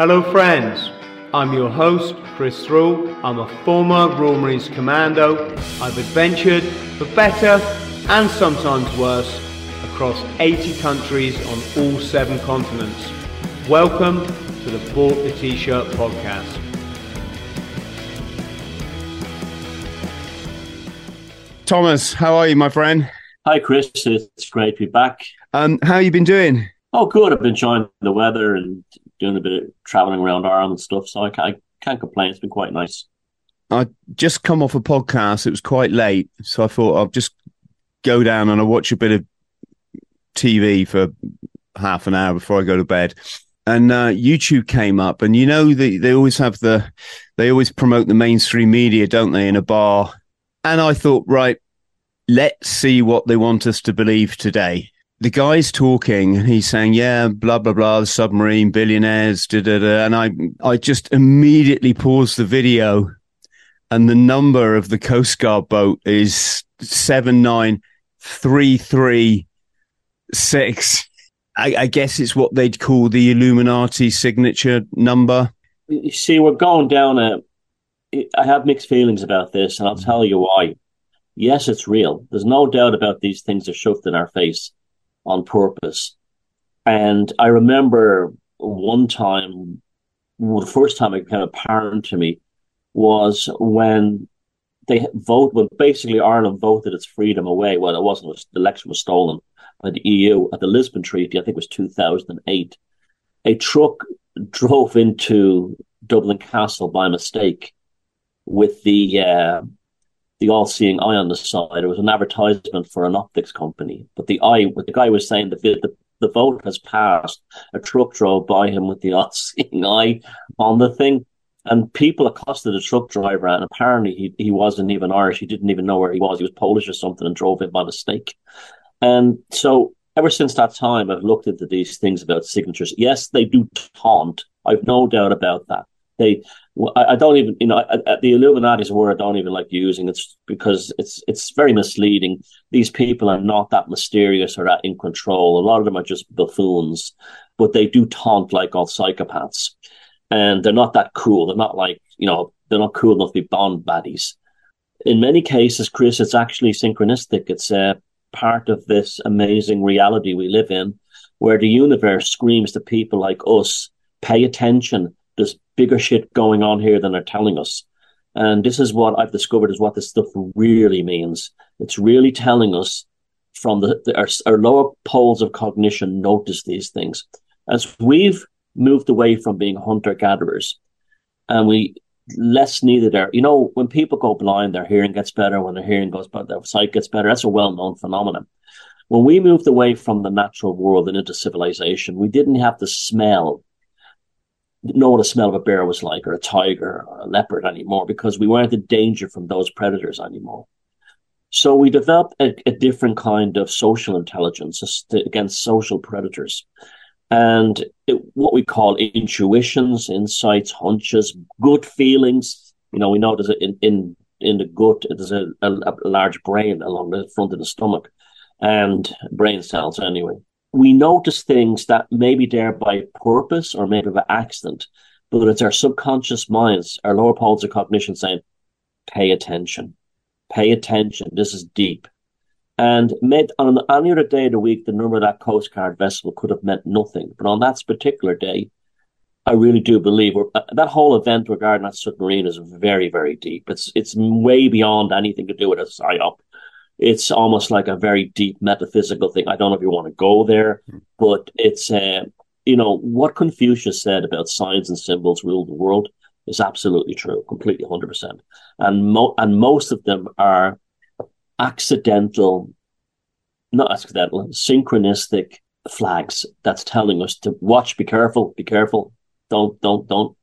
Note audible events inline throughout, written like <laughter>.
Hello, friends. I'm your host, Chris Thrall. I'm a former Royal Marines Commando. I've adventured for better and sometimes worse across 80 countries on all seven continents. Welcome to the Bought the T-Shirt podcast. Thomas, how are you, my friend? Hi, Chris. It's great to be back. Um, how you been doing? Oh, good. I've been enjoying the weather and doing a bit of traveling around Ireland and stuff, so I can't, I can't complain. It's been quite nice. I just come off a podcast. It was quite late, so I thought I'll just go down and I'll watch a bit of TV for half an hour before I go to bed. And uh, YouTube came up, and you know they they always have the they always promote the mainstream media, don't they, in a bar? And I thought, right, let's see what they want us to believe today the guy's talking and he's saying, yeah, blah, blah, blah, submarine billionaires, da, da, da. And I, I just immediately paused the video and the number of the Coast Guard boat is 79336. I, I guess it's what they'd call the Illuminati signature number. You see, we're going down a. I have mixed feelings about this, and I'll tell you why. Yes, it's real. There's no doubt about these things are shoved in our face on purpose. And I remember one time, well, the first time it became apparent to me was when they vote when basically Ireland voted its freedom away. Well, it wasn't. the election was stolen by the EU at the Lisbon Treaty. I think it was 2008. A truck drove into Dublin Castle by mistake with the uh, the all-seeing eye on the side. It was an advertisement for an optics company, but the eye, what the guy was saying, the the, the vote has passed. A truck drove by him with the <laughs> all-seeing eye on the thing, and people accosted the truck driver, and apparently he he wasn't even Irish. He didn't even know where he was. He was Polish or something, and drove in by mistake. And so, ever since that time, I've looked into these things about signatures. Yes, they do taunt. I've no doubt about that. They I, don't even, you know, the Illuminati is a word I don't even like using. It's because it's it's very misleading. These people are not that mysterious or that in control. A lot of them are just buffoons, but they do taunt like all psychopaths, and they're not that cool. They're not like you know, they're not cool enough to be Bond baddies. In many cases, Chris, it's actually synchronistic. It's a part of this amazing reality we live in, where the universe screams to people like us, "Pay attention." There's bigger shit going on here than they're telling us. And this is what I've discovered is what this stuff really means. It's really telling us from the, the our, our lower poles of cognition notice these things. As we've moved away from being hunter gatherers and we less needed our, you know, when people go blind, their hearing gets better. When their hearing goes better, their sight gets better. That's a well known phenomenon. When we moved away from the natural world and into civilization, we didn't have to smell know what a smell of a bear was like or a tiger or a leopard anymore because we weren't in danger from those predators anymore. So we developed a, a different kind of social intelligence against social predators. And it, what we call intuitions, insights, hunches, good feelings. You know, we know there's a, in, in, in the gut, there's a, a, a large brain along the front of the stomach and brain cells anyway we notice things that may be there by purpose or maybe by accident, but it's our subconscious minds, our lower poles of cognition saying, pay attention, pay attention. This is deep. And on any other day of the week, the number of that Coast Guard vessel could have meant nothing. But on that particular day, I really do believe uh, that whole event regarding that submarine is very, very deep. It's it's way beyond anything to do with a psyop it's almost like a very deep metaphysical thing. I don't know if you want to go there, hmm. but it's, uh, you know, what Confucius said about signs and symbols rule the world is absolutely true, completely 100%. And, mo- and most of them are accidental, not accidental, synchronistic flags that's telling us to watch, be careful, be careful, don't, don't, don't,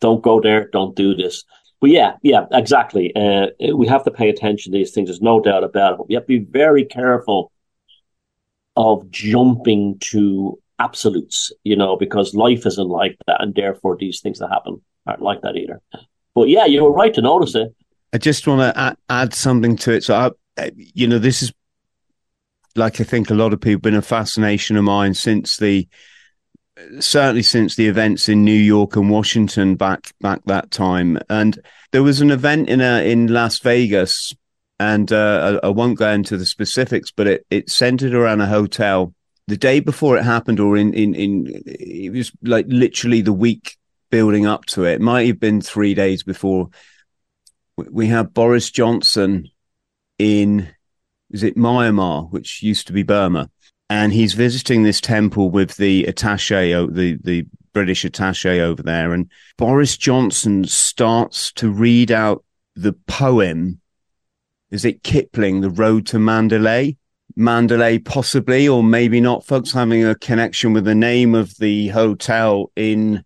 don't go there, don't do this. But yeah, yeah, exactly. Uh, we have to pay attention to these things. There's no doubt about it. But we have to be very careful of jumping to absolutes, you know, because life isn't like that, and therefore these things that happen aren't like that either. But yeah, you were right to notice it. I just want to add, something to it. So, I, you know, this is like I think a lot of people been a fascination of mine since the certainly since the events in New York and Washington back back that time. And there was an event in a, in Las Vegas, and uh, I, I, won't go into the specifics, but it, it centered around a hotel. The day before it happened, or in, in in it was like literally the week building up to it. it might have been three days before. We had Boris Johnson in is it Myanmar, which used to be Burma, and he's visiting this temple with the attaché, the the British attaché over there, and Boris Johnson starts to read out the poem. Is it Kipling, The Road to Mandalay? Mandalay, possibly, or maybe not. Folks having a connection with the name of the hotel in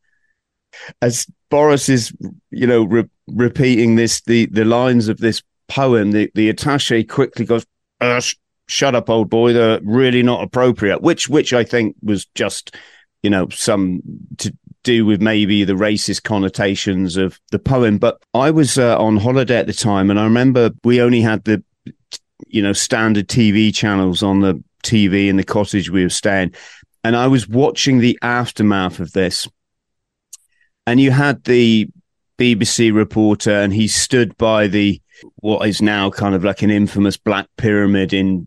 as Boris is, you know, re- repeating this the the lines of this poem. The the attaché quickly goes, uh, sh- "Shut up, old boy! They're really not appropriate." Which which I think was just, you know, some to do with maybe the racist connotations of the poem. But I was uh, on holiday at the time, and I remember we only had the, you know, standard TV channels on the TV in the cottage we were staying, and I was watching the aftermath of this and you had the BBC reporter, and he stood by the what is now kind of like an infamous black pyramid in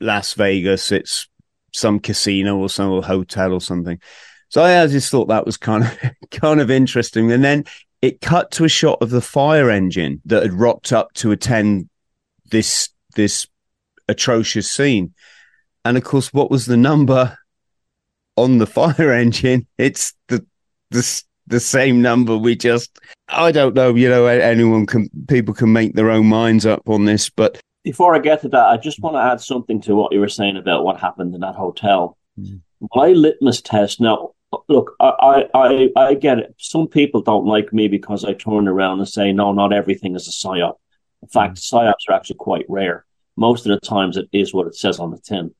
Las Vegas. It's some casino or some hotel or something. So I just thought that was kind of <laughs> kind of interesting. And then it cut to a shot of the fire engine that had rocked up to attend this this atrocious scene. And of course, what was the number on the <laughs> fire engine? It's the the the same number. We just, I don't know, you know, anyone can, people can make their own minds up on this. But before I get to that, I just want to add something to what you were saying about what happened in that hotel. Mm. My litmus test now, look, I, I, I get it. Some people don't like me because I turn around and say, no, not everything is a psyop. In fact, mm. psyops are actually quite rare. Most of the times it is what it says on the tin.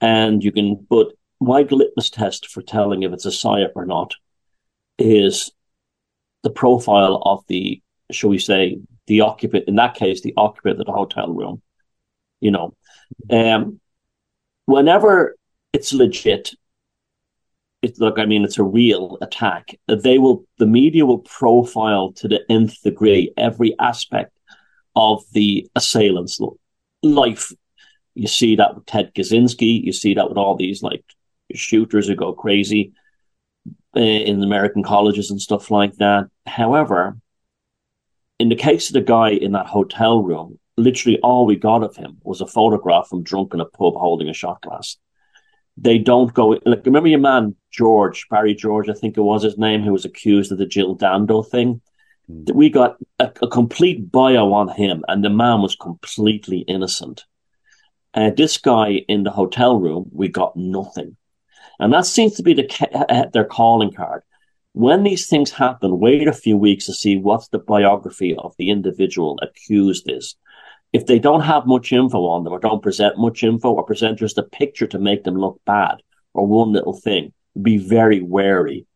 And you can, but my litmus test for telling if it's a psyop or not is the profile of the, shall we say, the occupant, in that case, the occupant of the hotel room. You know, um, whenever it's legit, it's look, I mean, it's a real attack. They will, the media will profile to the nth degree every aspect of the assailant's life. You see that with Ted Kaczynski. You see that with all these like shooters who go crazy. Uh, in American colleges and stuff like that. However, in the case of the guy in that hotel room, literally all we got of him was a photograph from drunk in a pub holding a shot glass. They don't go like remember your man George Barry George, I think it was his name, who was accused of the Jill Dando thing. Mm. We got a, a, complete bio on him, and the man was completely innocent. Uh, this guy in the hotel room, we got nothing. And that seems to be the, uh, uh, their calling card. When these things happen, wait a few weeks to see what the biography of the individual accused is. If they don't have much info on them or don't present much info or present just a picture to make them look bad or one little thing, be very wary.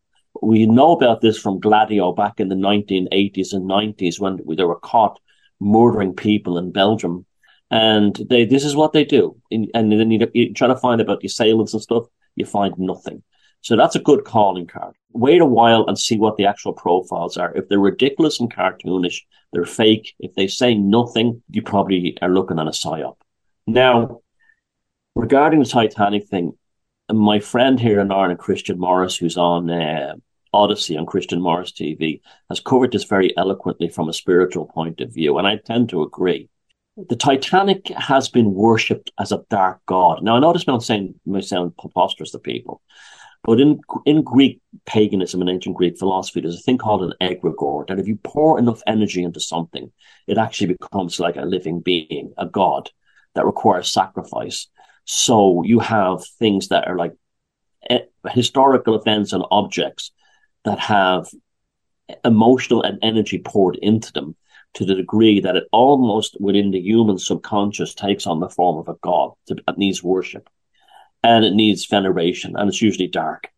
We know about this from Gladio back in the 1980s and 90s when they were caught murdering people in Belgium. And they, this is what they do. And then you, you try to find about the assailants and stuff you find nothing. So that's a good calling card. Wait a while and see what the actual profiles are. If they're ridiculous and cartoonish, they're fake. If they say nothing, you probably are looking at a psyop. Now, regarding the Titanic thing, my friend here in Ireland, Christian Morris, who's on uh, Odysee on Christian Morris TV, has covered this very eloquently from a spiritual point of view, and I tend to agree the Titanic has been worshipped as a dark god. Now, I know this may sound, may sound preposterous to people, but in in Greek paganism and ancient Greek philosophy, there's a thing called an egregore that if you pour enough energy into something, it actually becomes like a living being, a god that requires sacrifice. So you have things that are like eh, historical events and objects that have emotional and energy poured into them to the degree that it almost within the human subconscious takes on the form of a god. it needs worship and it needs veneration, and it's usually dark.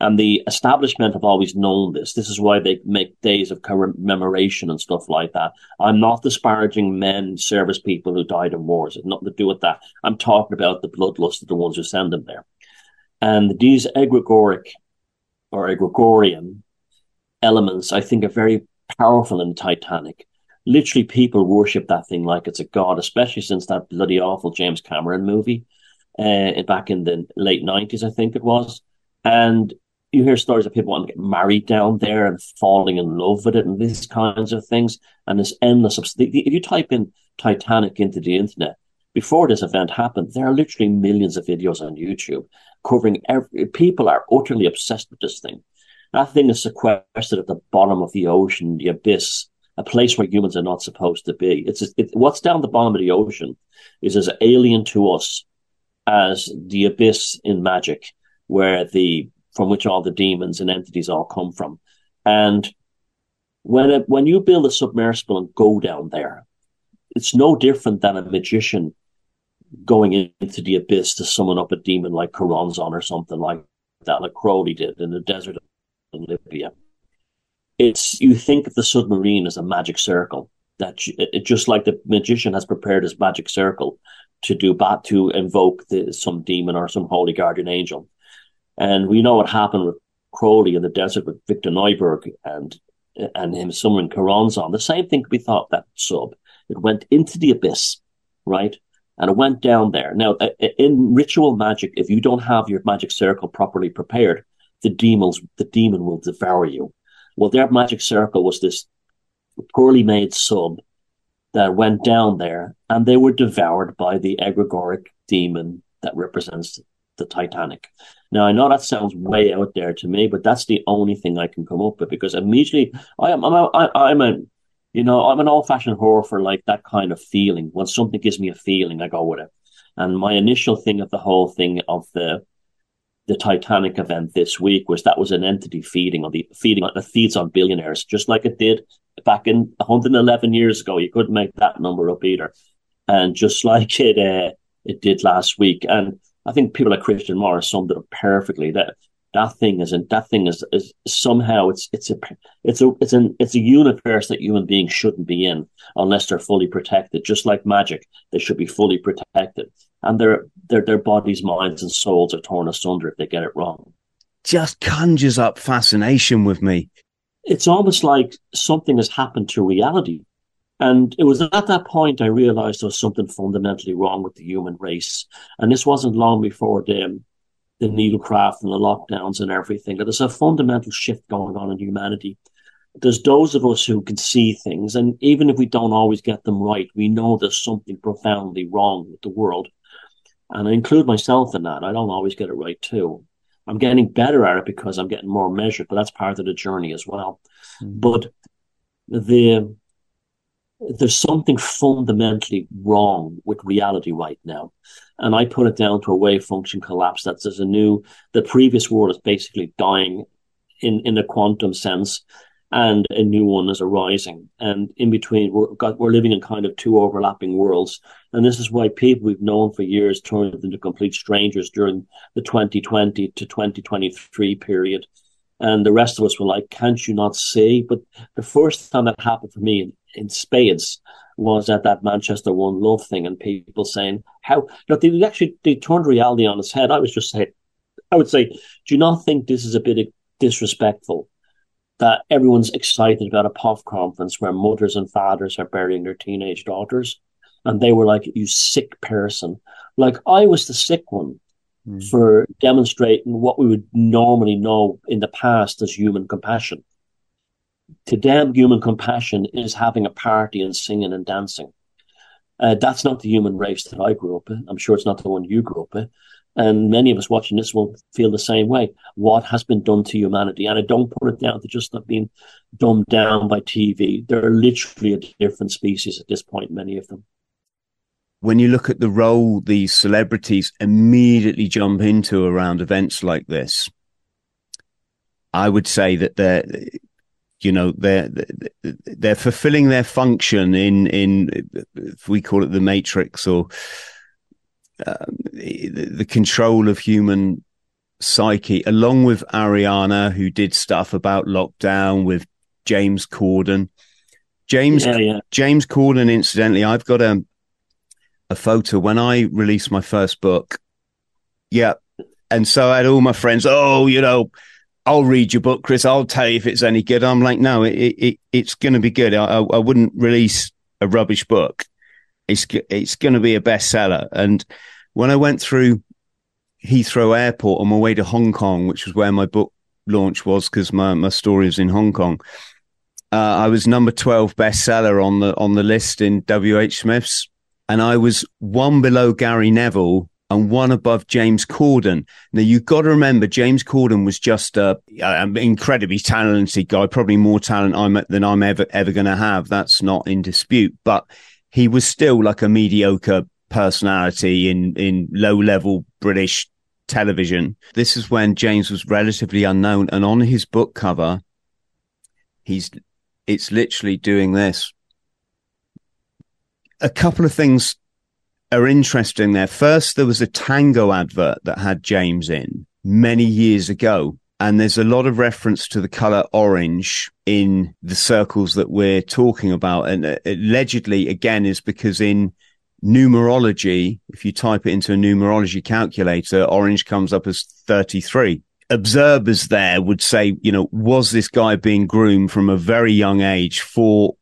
And the establishment have always known this. This is why they make days of commemoration and stuff like that. I'm not disparaging men, service people who died in wars. It's nothing to do with that. I'm talking about the bloodlust of the ones who send them there. And these egregoric or egregorian elements, I think, are very powerful in Titanic. Literally, people worship that thing like it's a god, especially since that bloody awful James Cameron movie uh, back in the late 90s, I think it was. And you hear stories of people wanting to get married down there and falling in love with it and these kinds of things. And this endless, if you type in Titanic into the internet, before this event happened, there are literally millions of videos on YouTube covering every, people are utterly obsessed with this thing. That thing is sequestered at the bottom of the ocean, the abyss, a place where humans are not supposed to be. It's it, what's down the bottom of the ocean is as alien to us as the abyss in magic, where the from which all the demons and entities all come from. And when it, when you build a submersible and go down there, it's no different than a magician going into the abyss to summon up a demon like Choronzon or something like that, like Crowley did in the desert in Libya. It's you think of the submarine as a magic circle that just like the magician has prepared his magic circle to do bat to invoke the, some demon or some holy guardian angel, and we know what happened with Crowley in the desert with Victor Neuburg and and him summoning Choronzon. The same thing could be thought that sub. It went into the abyss, right? and it went down there. Now, uh, uh, in ritual magic, if you don't have your magic circle properly prepared, the demons, the demon will devour you. Well, their magic circle was this poorly made sub that went down there, and they were devoured by the egregoric demon that represents the Titanic. Now, I know that sounds way out there to me, but that's the only thing I can come up with because immediately I am I'm a, I'm a you know, I'm an old fashioned horror for like that kind of feeling. When something gives me a feeling, I go with it. And my initial thing of the whole thing of the the Titanic event this week was that was an entity feeding on the feeding on the feeds on billionaires, just like it did back in 111 years ago. You couldn't make that number up either, and just <laughs> like it uh, it did last week. And I think people like Christian Morris summed it up perfectly. That that thing is not that thing is, is somehow it's it's a it's a it's an it's a universe that human beings shouldn't be in unless they're fully protected. Just like magic, they should be fully protected, and their their their bodies, minds, and souls are torn asunder if they get it wrong. Just conjures up fascination with me. It's almost like something has happened to reality. And it was at that point I realized there was something fundamentally wrong with the human race. And this wasn't long before the the needlecraft and the lockdowns and everything. There's a fundamental shift going on in humanity. There's those of us who can see things, and even if we don't always get them right, we know there's something profoundly wrong with the world. And I include myself in that. I don't always get it right too. I'm getting better at it because I'm getting more measured, but that's part of the journey as well. Mm-hmm. But the there's something fundamentally wrong with reality right now. And I put it down to a wave function collapse. That there's a new, the previous world is basically dying in, in a quantum sense and a new one is arising. And in between, we're, got, we're living in kind of two overlapping worlds. And this is why people we've known for years turned into complete strangers during the 2020 to 2023 period. And the rest of us were like, can't you not see? But the first time that happened for me in, spades was at that Manchester One Love thing, and people saying how know, they actually they turned reality on its head. I was just saying, I would say, do you not think this is a bit disrespectful that everyone's excited about a POF conference where mothers and fathers are burying their teenage daughters, and they were like, "You sick person!" Like I was the sick one. Mm. For demonstrating what we would normally know in the past as human compassion to them, human compassion is having a party and singing and dancing. Uh, that's not the human race that I grew up in. I'm sure it's not the one you grew up in. And many of us watching this will feel the same way. What has been done to humanity? And I don't put it down to just not being dumbed down by TV. They're literally a different species at this point, many of them. When you look at the role these celebrities immediately jump into around events like this, I would say that they're you know they're they're fulfilling their function in in if we call it the matrix or um, the control of human psyche along with ariana who did stuff about lockdown with james corden james yeah, yeah. james corden incidentally i've got a a photo when i released my first book yeah and so i had all my friends oh you know I'll read your book, Chris. I'll tell you if it's any good. I'm like, no, it, it it's going to be good. I, I wouldn't release a rubbish book. It's it's going to be a bestseller. And when I went through Heathrow Airport on my way to Hong Kong, which was where my book launch was, because my my story is in Hong Kong. Uh, I was number twelve bestseller on the on the list in WH Smith's, and I was one below Gary Neville and one above James Corden. Now you've got to remember, James Corden was just a, an incredibly talented guy, probably more talent I'm, than I'm ever ever going to have. That's not in dispute, but he was still like a mediocre personality in in low level British television. This is when James was relatively unknown, and on his book cover, he's it's literally doing this. A couple of things are interesting there. First, there was a tango advert that had James in many years ago. And there's a lot of reference to the color orange in the circles that we're talking about. And uh, allegedly, again, is because in numerology, if you type it into a numerology calculator, orange comes up as 33. Observers there would say, you know, was this guy being groomed from a very young age for,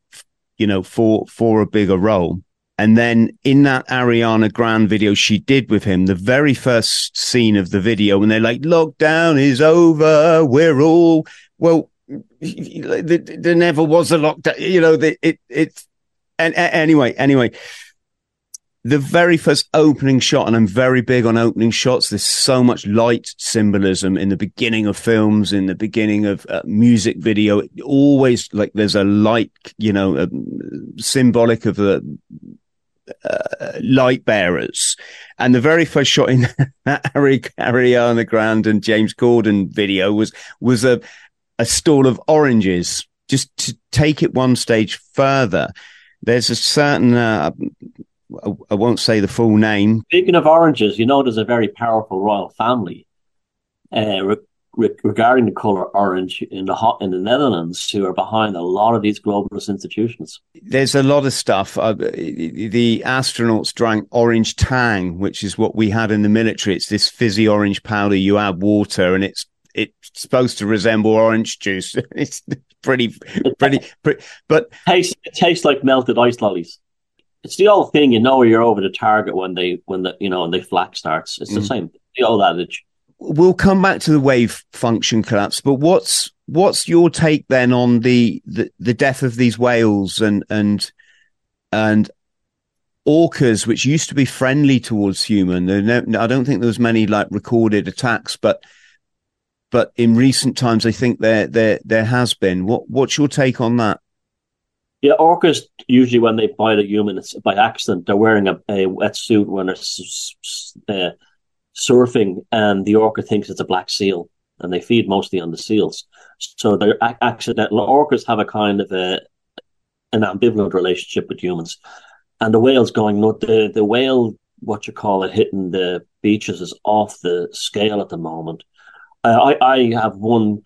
you know, for, for a bigger role? And then in that Ariana Grande video she did with him, the very first scene of the video, when they're like, lockdown is over, we're all, well, there never was a lockdown, you know, the, it, it, and anyway, anyway, the very first opening shot, and I'm very big on opening shots. There's so much light symbolism in the beginning of films, in the beginning of uh, music video. Always like there's a light, you know, uh, symbolic of the uh, light bearers. And the very first shot in <laughs> that Ariana Grande and James Corden video was was a a stall of oranges. Just to take it one stage further, there's a certain uh, I won't say the full name. Speaking of oranges, you know there's a very powerful royal family. Uh, regarding the color orange in the in the Netherlands who are behind a lot of these globalist institutions. There's a lot of stuff. Uh, the astronauts drank orange tang, which is what we had in the military. It's this fizzy orange powder. You add water, and it's it's supposed to resemble orange juice. <laughs> it's pretty, pretty, pretty but it tastes, it tastes like melted ice lollies. It's the old thing, you know, you're over the target when they when the you know when the flak starts. It's the mm. same. The old adage we'll come back to the wave function collapse, but what's what's your take then on the the, the death of these whales and and and orcas, which used to be friendly towards human? No, I don't think there was many like recorded attacks, but but in recent times, I think there there there has been. What what's your take on that? Yeah, orcas usually when they bite a human, it's by accident. They're wearing a, a wetsuit when they're uh, surfing, and the orca thinks it's a black seal, and they feed mostly on the seals. So they're accidental. Orcas have a kind of a an ambivalent relationship with humans, and the whales going the the whale what you call it hitting the beaches is off the scale at the moment. Uh, I I have one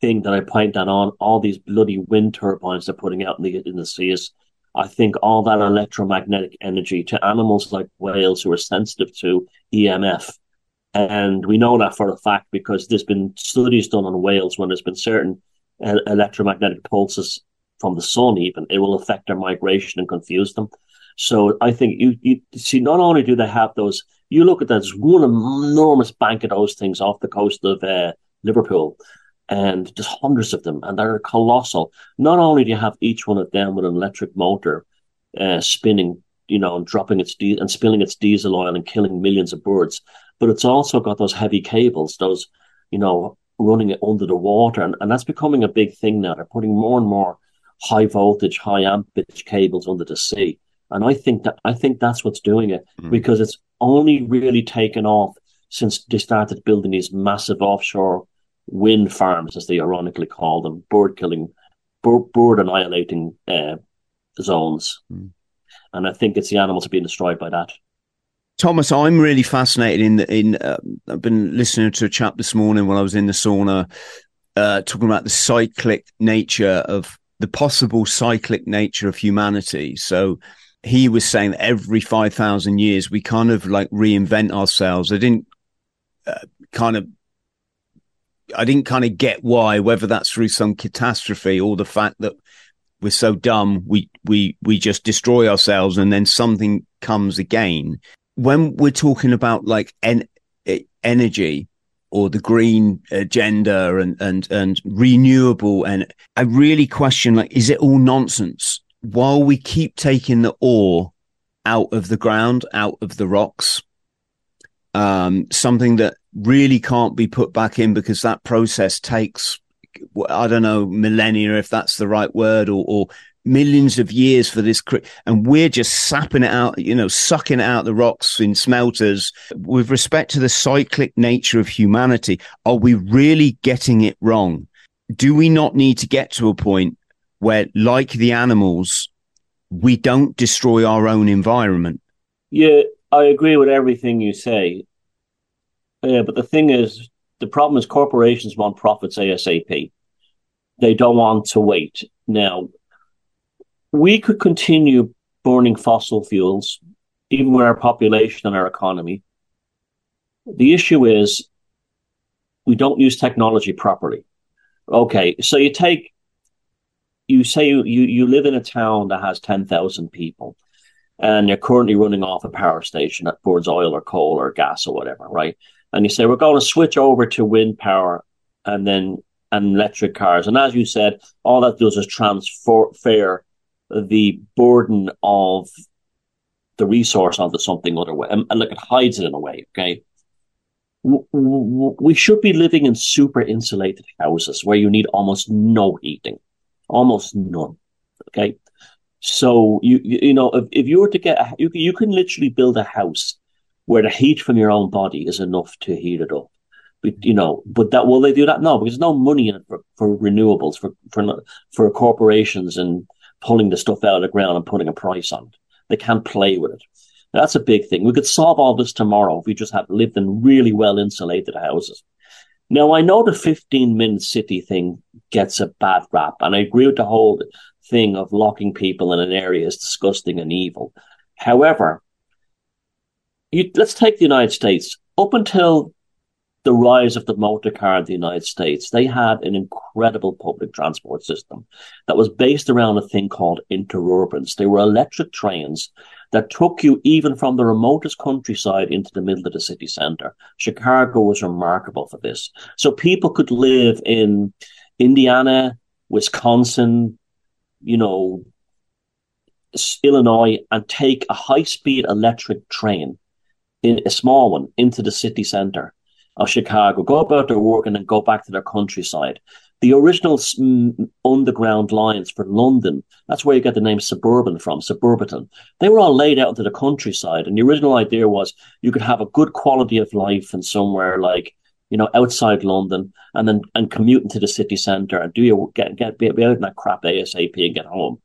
thing that I point out on all these bloody wind turbines they're putting out in the in the seas. I think all that electromagnetic energy to animals like whales who are sensitive to EMF. And we know that for a fact because there's been studies done on whales when there's been certain uh, electromagnetic pulses from the sun, even it will affect their migration and confuse them. So I think you, you see, not only do they have those, you look at that, there's one enormous bank of those things off the coast of uh, Liverpool and there's hundreds of them, and they're colossal. Not only do you have each one of them with an electric motor uh, spinning, you know, and dropping its di- and spilling its diesel oil and killing millions of birds, but it's also got those heavy cables, those, you know, running it under the water, and, and that's becoming a big thing now. They're putting more and more high voltage, high amperage cables under the sea, and I think that I think that's what's doing it mm-hmm. because it's only really taken off since they started building these massive offshore wind farms, as they ironically call them, bird killing, bird, bird annihilating uh, zones. Mm. And I think it's the animals being destroyed by that. Thomas, I'm really fascinated in in. Uh, I've been listening to a chap this morning while I was in the sauna, uh, talking about the cyclic nature of the possible cyclic nature of humanity. So he was saying that every five thousand years we kind of like reinvent ourselves. I didn't uh, kind of I didn't kind of get why, whether that's through some catastrophe or the fact that we're so dumb, we we we just destroy ourselves, and then something comes again. When we're talking about like en- energy or the green agenda and and and renewable, and I really question like, is it all nonsense? While we keep taking the ore out of the ground, out of the rocks, um, something that really can't be put back in because that process takes, I don't know, millennia, if that's the right word, or, or millions of years for this. And we're just sapping it out, you know, sucking out the rocks in smelters. With respect to the cyclic nature of humanity, are we really getting it wrong? Do we not need to get to a point where, like the animals, we don't destroy our own environment? Yeah, I agree with everything you say. Yeah, but the thing is, the problem is corporations want profits ASAP. They don't want to wait. Now, we could continue burning fossil fuels, even with our population and our economy. The issue is we don't use technology properly. Okay, so you take, you say you, you, you live in a town that has 10,000 people and you're currently running off a power station that burns oil or coal or gas or whatever, right? and you say we're going to switch over to wind power and then and electric cars. And as you said, all that does is transfer the burden of the resource onto something other way, and, and look, it hides it in a way. Okay, we should be living in super insulated houses where you need almost no heating, almost none. Okay, so you you know if, if you were to get a, you you can literally build a house where the heat from your own body is enough to heat it up. But, you know, but that will they do that? No, because there's no money in it for, for renewables for for for corporations and pulling the stuff out of the ground and putting a price on it. They can't play with it. Now, that's a big thing. We could solve all this tomorrow if we just had lived in really well insulated houses. Now, I know the 15 minute city thing gets a bad rap, and I agree with the whole thing of locking people in an area is disgusting and evil. However, you, let's take the United States. Up until the rise of the motor car in the United States, they had an incredible public transport system that was based around a thing called interurbans. They were electric trains that took you even from the remotest countryside into the middle of the city center. Chicago was remarkable for this. So people could live in Indiana, Wisconsin, you know, Illinois, and take a high speed electric train in a small one into the city center of Chicago, go about their work and then go back to their countryside. The original underground lines for London, that's where you get the name suburban from, suburbiton. They were all laid out into the countryside. And the original idea was you could have a good quality of life in somewhere like, you know, outside London and then and commute into the city centre and do your get get be, out in that crap ASAP and get home.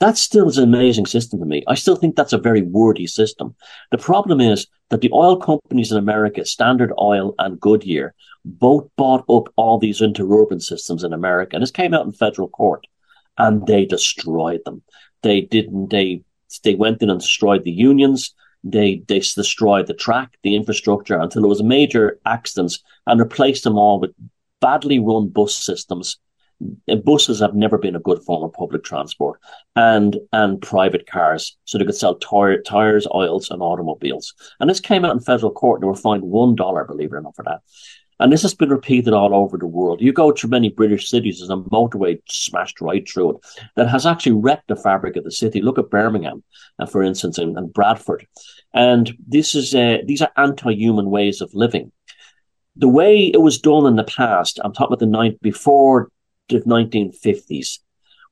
That still is an amazing system to me. I still think that's a very wordy system. The problem is that the oil companies in America, Standard Oil and Goodyear, both bought up all these interurban systems in America. And this came out in federal court and they destroyed them. They didn't, they, they went in and destroyed the unions. They, they destroyed the track, the infrastructure until there was a major accidents and replaced them all with badly run bus systems. Buses have never been a good form of public transport and and private cars. So they could sell tire, tires oils and automobiles. And this came out in federal court they were fined one dollar believe it or not for that and this has been repeated all over the world. You go to many British cities, there's a motorway smashed right through it that has actually wrecked the fabric of the city. Look at Birmingham, uh, for instance, and, and, Bradford. And this is uh, these are anti-human ways of living. The way it was done in the past, I'm talking about the night before the 1950s,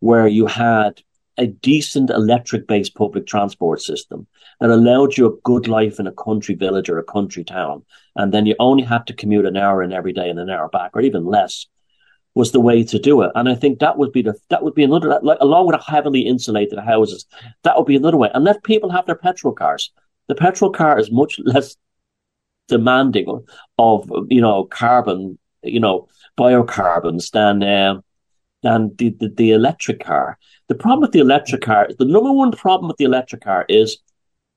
where you had a decent electric based public transport system that allowed you a good life in a country village or a country town. And then you only had to commute an hour in every day and an hour back, or even less, was the way to do it. And I think that would be the that would be another like along with heavily insulated houses, that would be another way. And let people have their petrol cars. The petrol car is much <laughs> less demanding of, of you know carbon, you know, biocarbons than uh, than the, the, the electric car. The problem with the electric car, the number one problem with the electric car is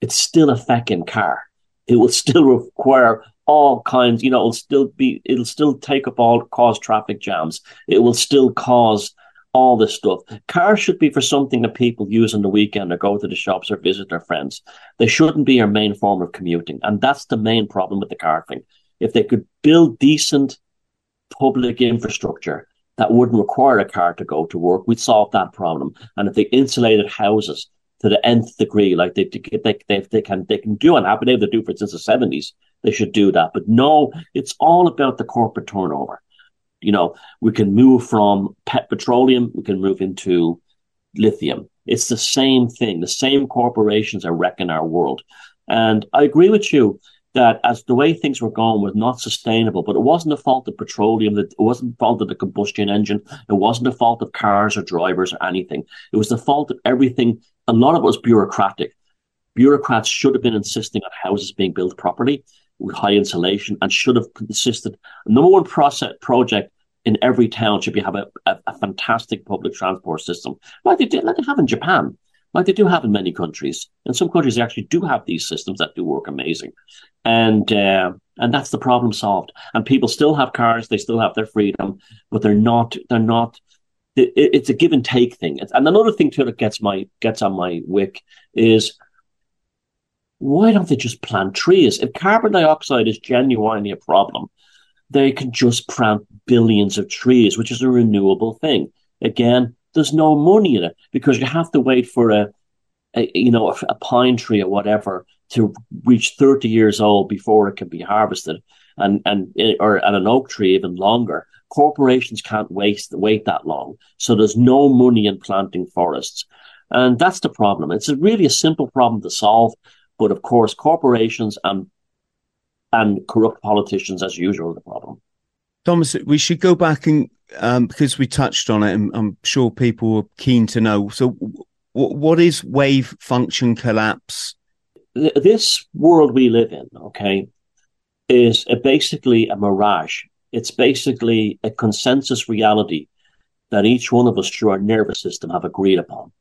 it's still a fucking car. It will <laughs> still require all kinds, you know, it'll still be, it'll still take up all, cause traffic jams. It will still cause all this stuff. Cars should be for something that people use on the weekend or go to the shops or visit their friends. They shouldn't be your main form of commuting. And that's the main problem with the car thing. If they could build decent public infrastructure that wouldn't require a car to go to work, we'd solve that problem. And if they insulated houses to the nth degree, like they they they, they can they can do and have been able to do for since the seventies, they should do that. But no, it's all about the corporate turnover. You know, we can move from pet petroleum, we can move into lithium. It's the same thing. The same corporations are wrecking our world. And I agree with you that as the way things were going was not sustainable, but it wasn't the fault of petroleum, it wasn't the fault of the combustion engine, it wasn't the fault of cars or drivers or anything. It was the fault of everything. A lot of it was bureaucratic. Bureaucrats should have been insisting on houses being built properly with high insulation and should have insisted. Number one process, project in every town should be have a, a, a fantastic public transport system, like they did, like they have in Japan like they do have in many countries. In some countries, actually do have these systems that do work amazing, and uh, and that's the problem solved. And people still have cars, they still have their freedom, but they're not they're not. It, it's a give and take thing. And another thing too that gets my gets on my wick is why don't they just plant trees? If carbon dioxide is genuinely a problem, they can just plant billions of trees, which is a renewable thing. Again, there's no money in it because you have to wait for a, a you know, a, a, pine tree or whatever to reach 30 years old before it can be harvested, and and eh, or and an oak tree even longer. Corporations can't waste wait that long, so there's no money in planting forests, and that's the problem. It's a really a simple problem to solve, but of course, corporations and and corrupt politicians, as usual, are the problem. Thomas, we should go back and um, because we touched on it, and I'm sure people are keen to know. So, w- what is wave function collapse? This world we live in, okay, is a basically a mirage. It's basically a consensus reality that each one of us through our nervous system have agreed upon.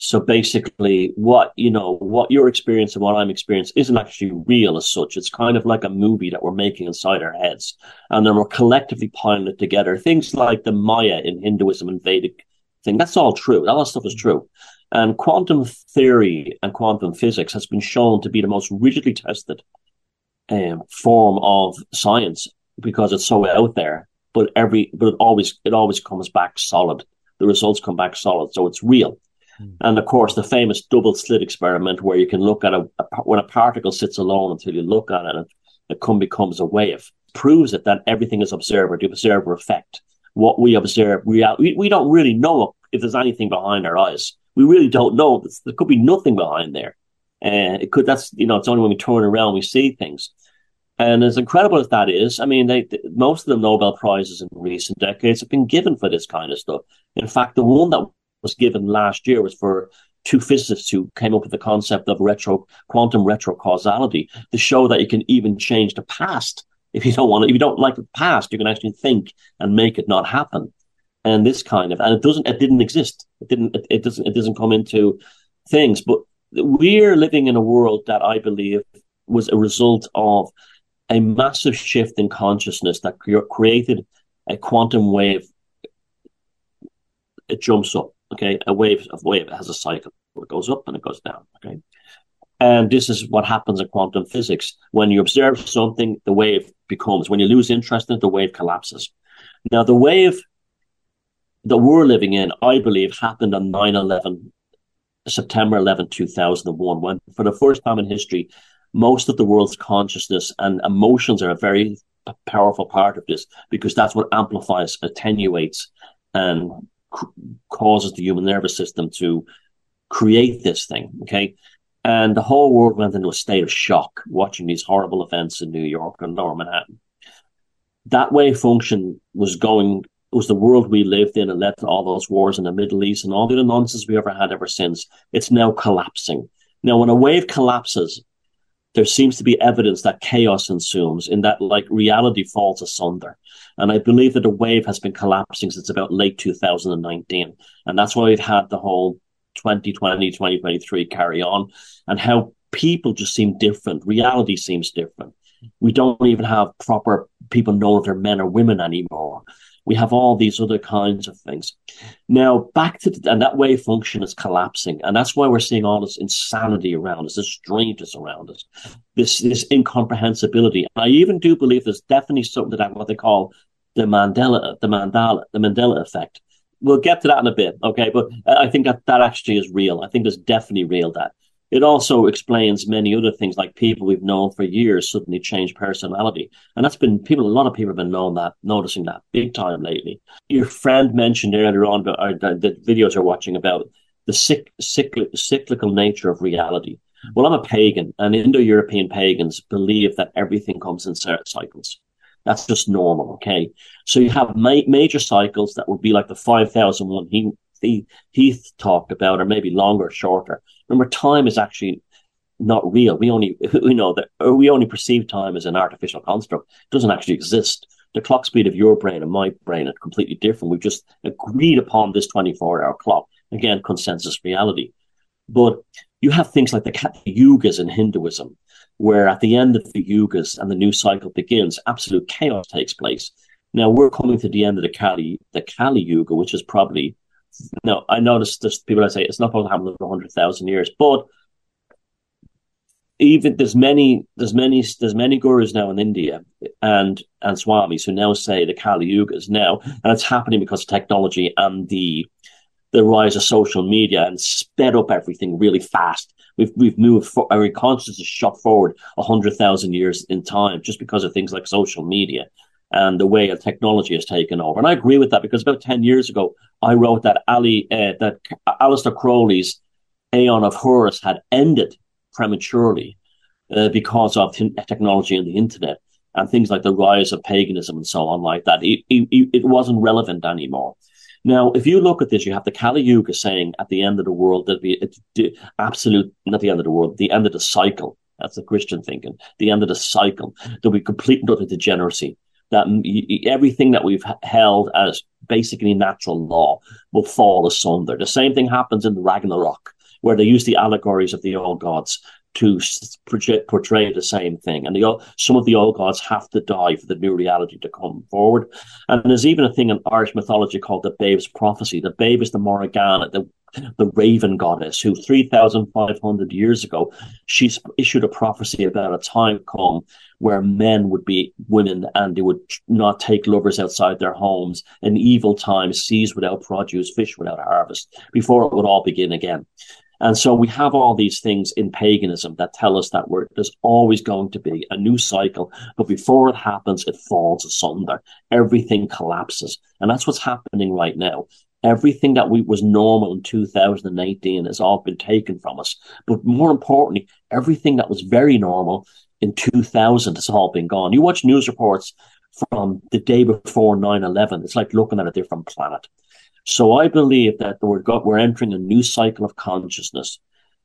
So basically, what you know, what your experience and what I'm experiencing isn't actually real as such. It's kind of like a movie that we're making inside our heads, and then we're collectively piling it together. Things like the Maya in Hinduism and Vedic thing, that's all true. All That stuff is true. And quantum theory and quantum physics has been shown to be the most rigidly tested um, form of science because it's so out there. But every, but it always, it always comes back solid. The results come back solid, so it's real. Mm. And of course, the famous double slit experiment, where you can look at a, a, when a particle sits alone until you look at it, and it come becomes a wave, proves it that everything is observer, the observer effect. What we observe, we, we, we don't really know if there's anything behind our eyes. We really don't know. There could be nothing behind there. And uh, it could, that's, you know, it's only when we turn around we see things. And as incredible as that is, I mean, they, most of the Nobel Prizes in recent decades have been given for this kind of stuff. In fact, the one that was given last year was for two physicists who came up with the concept of retro quantum retrocausality to show that you can even change the past if you don't want to. If you don't like the past, you can actually think and make it not happen. And this kind of and it doesn't. It didn't exist. It didn't. It, it doesn't. It doesn't come into things. But we're living in a world that I believe was a result of a massive shift in consciousness that created a quantum wave. It jumps up Okay, a wave of wave has a cycle. It goes up and it goes down. Okay. And this is what happens in quantum physics. When you observe something, the wave becomes, when you lose interest in it, the wave collapses. Now, the wave that we're living in, I believe, happened on 9 11, September 11, 2001, when for the first time in history, most of the world's consciousness and emotions are a very powerful part of this because that's what amplifies, attenuates, and causes the human nervous system to create this thing. Okay. And the whole world went into a state of shock watching these horrible events in New York and Lower Manhattan. That wave function was going, was the world we lived in and led to all those wars in the Middle East and all the nonsense we ever had ever since. It's now collapsing. Now, when a wave collapses, there seems to be evidence that chaos ensues in that like reality falls asunder. And I believe that the wave has been collapsing since about late 2019. And that's why we've had the whole 2020, 2023 carry on and how people just seem different. Reality seems different. We don't even have proper people know if they're men or women anymore. We have all these other kinds of things. Now, back to the, and that wave function is collapsing, and that's why we're seeing all this insanity around us, this strangeness around us, this this incomprehensibility. And I even do believe there's definitely something that what they call the Mandela, the Mandela, the Mandela effect. We'll get to that in a bit, okay? But I think that that actually is real. I think there's definitely real that it also explains many other things, like people we've known for years suddenly change personality, and that's been people. A lot of people have been known that, noticing that big time lately. Your friend mentioned earlier on about the videos you're watching about the cyc- cyclic, cyclical nature of reality. Well, I'm a pagan, and Indo-European pagans believe that everything comes in cycles. That's just normal, okay? So you have ma- major cycles that would be like the 5001 he, he, Heath talked about, or maybe longer shorter. Remember, time is actually not real. We only <laughs> we know that we only perceive time as an artificial construct. It doesn't actually exist. The clock speed of your brain and my brain are completely different. We've just agreed upon this 24 hour clock. Again, consensus reality. But you have things like the yugas in Hinduism, where at the end of the yugas and the new cycle begins, absolute chaos takes place. Now we're coming to the end of the Kali, the Kali Yuga, which is probably no, I noticed there's people I say it's not going to happen for hundred thousand years, but even there's many there's many there's many gurus now in India and and swamis who now say the Kali Yuga is now, and it's happening because of technology and the the rise of social media and sped up everything really fast. We've we've moved for, our consciousness shot forward hundred thousand years in time just because of things like social media and the way of technology has taken over. And I agree with that because about 10 years ago, I wrote that Ali, uh, that Aleister Crowley's Aeon of Horus had ended prematurely uh, because of technology and the internet and things like the rise of paganism and so on like that. It, it, it wasn't relevant anymore. Now, if you look at this, you have the Kali Yuga saying at the end of the world, there'll be absolute, not the end of the world, the end of the cycle. That's the Christian thinking. The end of the cycle. There'll be complete and utter degeneracy that everything that we've held as basically natural law will fall asunder. The same thing happens in Ragnarok, where they use the allegories of the old gods to project, portray the same thing. And the, some of the old gods have to die for the new reality to come forward. And there's even a thing in Irish mythology called the Babe's Prophecy. The Babe is the Morriganna, the the raven goddess, who 3,500 years ago, she issued a prophecy about a time come where men would be women and they would not take lovers outside their homes, an evil time, seas without produce, fish without harvest, before it would all begin again. And so we have all these things in paganism that tell us that there's always going to be a new cycle, but before it happens, it falls asunder. Everything collapses. And that's what's happening right now. Everything that we was normal in 2018 has all been taken from us. But more importantly, everything that was very normal in 2000 has all been gone. You watch news reports from the day before 9-11. It's like looking at a different planet. So I believe that we're, got, we're entering a new cycle of consciousness.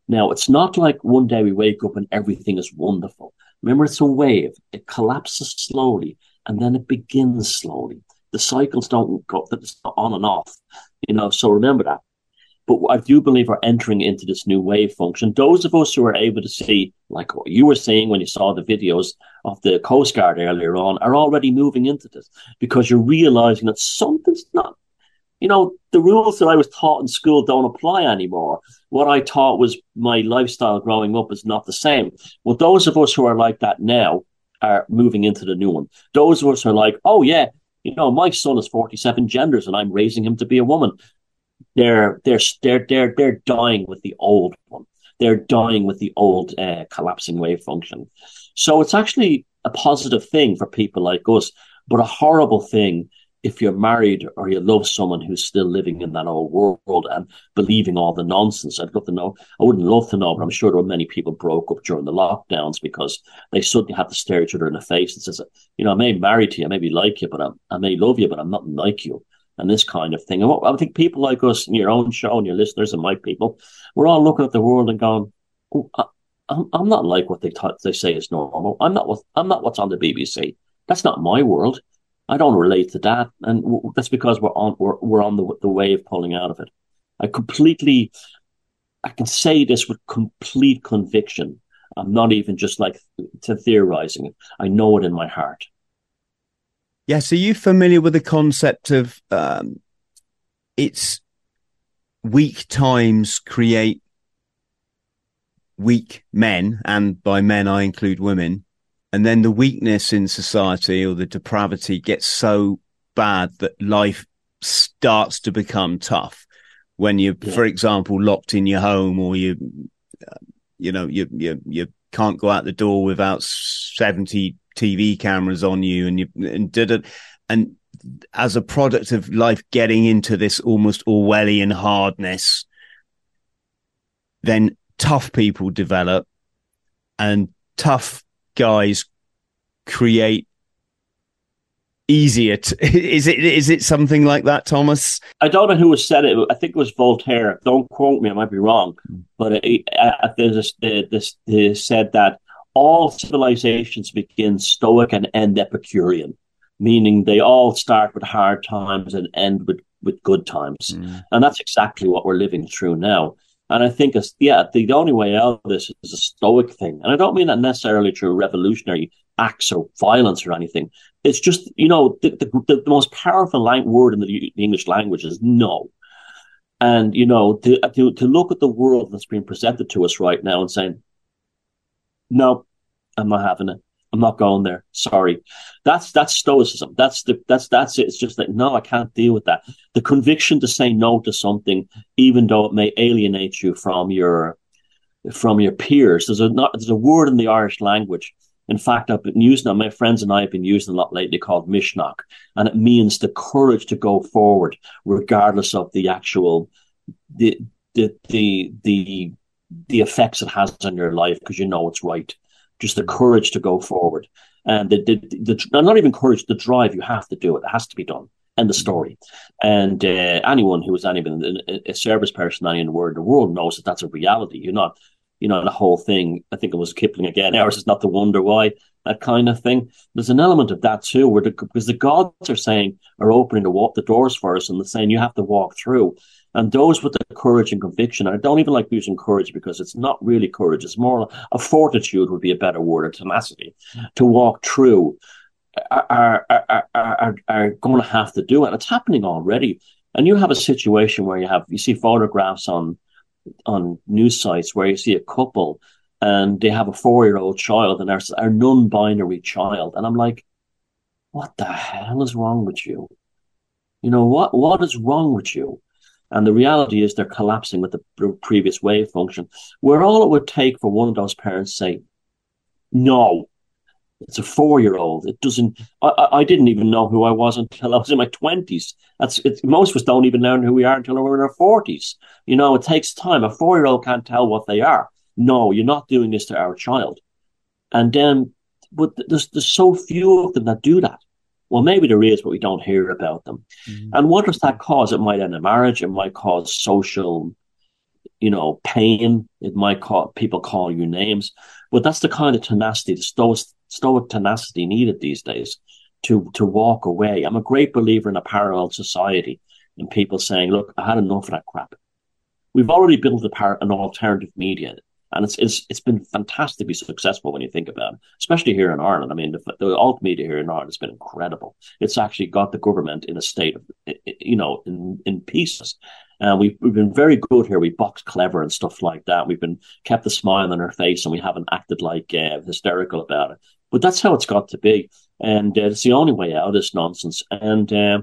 Now, it's not like one day we wake up and everything is wonderful. Remember, it's a wave. It collapses slowly and then it begins slowly the cycles don't go it's on and off, you know. So remember that. But I do believe we're entering into this new wave function. Those of us who are able to see, like what you were saying when you saw the videos of the Coast Guard earlier on, are already moving into this because you're realizing that something's not, you know, the rules that I was taught in school don't apply anymore. What I taught was my lifestyle growing up is not the same. Well, those of us who are like that now are moving into the new one. Those of us who are like, oh yeah, you know, my son is 47 genders and I'm raising him to be a woman. They're, they're, they're, they're, they're dying with the old one. They're dying with the old uh, collapsing wave function. So it's actually a positive thing for people like us, but a horrible thing if you're married or you love someone who's still living in that old world and believing all the nonsense, I'd love to know. I wouldn't love to know, but I'm sure there were many people broke up during the lockdowns because they suddenly had to stare each other in the face and says, you know, I may marry to you, I maybe like you, but I, I may love you, but I'm not like you. And this kind of thing. And what, I think people like us and your own show and your listeners and my people, we're all looking at the world and going, oh, I, I'm, I'm not like what they thought they say is normal. I'm not what, I'm not what's on the BBC. That's not my world. I don't relate to that, and that's because we're on we're, we're on the the wave pulling out of it. I completely, I can say this with complete conviction. I'm not even just like to theorizing it. I know it in my heart. Yes. Are you familiar with the concept of um, it's weak times create weak men, and by men I include women, and then the weakness in society or the depravity gets so bad that life starts to become tough when you, yeah. for example, locked in your home or you, you know, you you you can't go out the door without seventy TV cameras on you, and you and did it, and as a product of life getting into this almost Orwellian hardness, then tough people develop and tough guys create easier to, <laughs> is it is it something like that thomas? I don't know who said it. I think it was voltaire. Don't quote me i might be wrong. Hmm. but it, uh, there's this, this said that all civilizations begin stoic and end epicurean meaning they all start with hard times and end with with good times. Mm. and that's exactly what we're living through now and I think, yeah, the only way out of this is a stoic thing. And I don't mean that necessarily through revolutionary acts or violence or anything. It's just, you know, the, the, the most powerful lang- word in the, the, English language is no. And, you know, to, uh, to, to look at the world that's being presented to us right now and saying, no, I'm not having it. I'm not going there. Sorry. That's that's stoicism. That's the that's that's it. It's just like no, I can't deal with that. The conviction to say no to something, even though it may alienate you from your from your peers. There's a not, there's a word in the Irish language. In fact, I've been using my friends and I have been using a lot lately called misneach, and it means the courage to go forward, regardless of the actual the the the the, the effects it has on your life, because you know it's right just the courage to go forward. And the, the, the, not even courage, the drive, you have to do it. It has to be done. End the story. And uh, anyone who is anyone, a service person, any in the world, knows that that's a reality. You're not, you know, the whole thing. I think it was Kipling again. Ours is not to wonder why that kind of thing. There's an element of that too, where the, because the gods are saying are opening the walk the doors for us, and they're saying you have to walk through. And those with the courage and conviction, I don't even like using courage because it's not really courage. It's more a fortitude would be a better word, or tenacity to walk through are, are, are, are, going to have to do it. And it's happening already. And you have a situation where you have, you see photographs on, on news sites where you see a couple and they have a four year old child and there's a non binary child. And I'm like, what the hell is wrong with you? You know, what, what is wrong with you? And the reality is they're collapsing with the previous wave function, where all it would take for one of those parents to say, no, it's a four year old. It doesn't, I, I, didn't even know who I was until I was in my 20s. That's Most of us don't even learn who we are until we're in our 40s. You know, it takes time. A four year old can't tell what they are. No, you're not doing this to our child. And then, but there's, there's so few of them that do that. Well, maybe there is, but we don't hear about them. Mm-hmm. And what does that cause? It might end a marriage. It might cause social, you know, pain. It might cause people call you names. But that's the kind of tenacity, the stoic, stoic tenacity needed these days to to walk away. I'm a great believer in a parallel society and people saying, "Look, I had enough of that crap." We've already built a par- an alternative media and it's it's it's been fantastically successful when you think about it, especially here in Ireland. I mean, the, the alt media here in Ireland has been incredible. It's actually got the government in a state of you know in in pieces. And we've we've been very good here. We box clever and stuff like that. We've been kept a smile on our face, and we haven't acted like uh, hysterical about it. But that's how it's got to be, and uh, it's the only way out of this nonsense. And uh,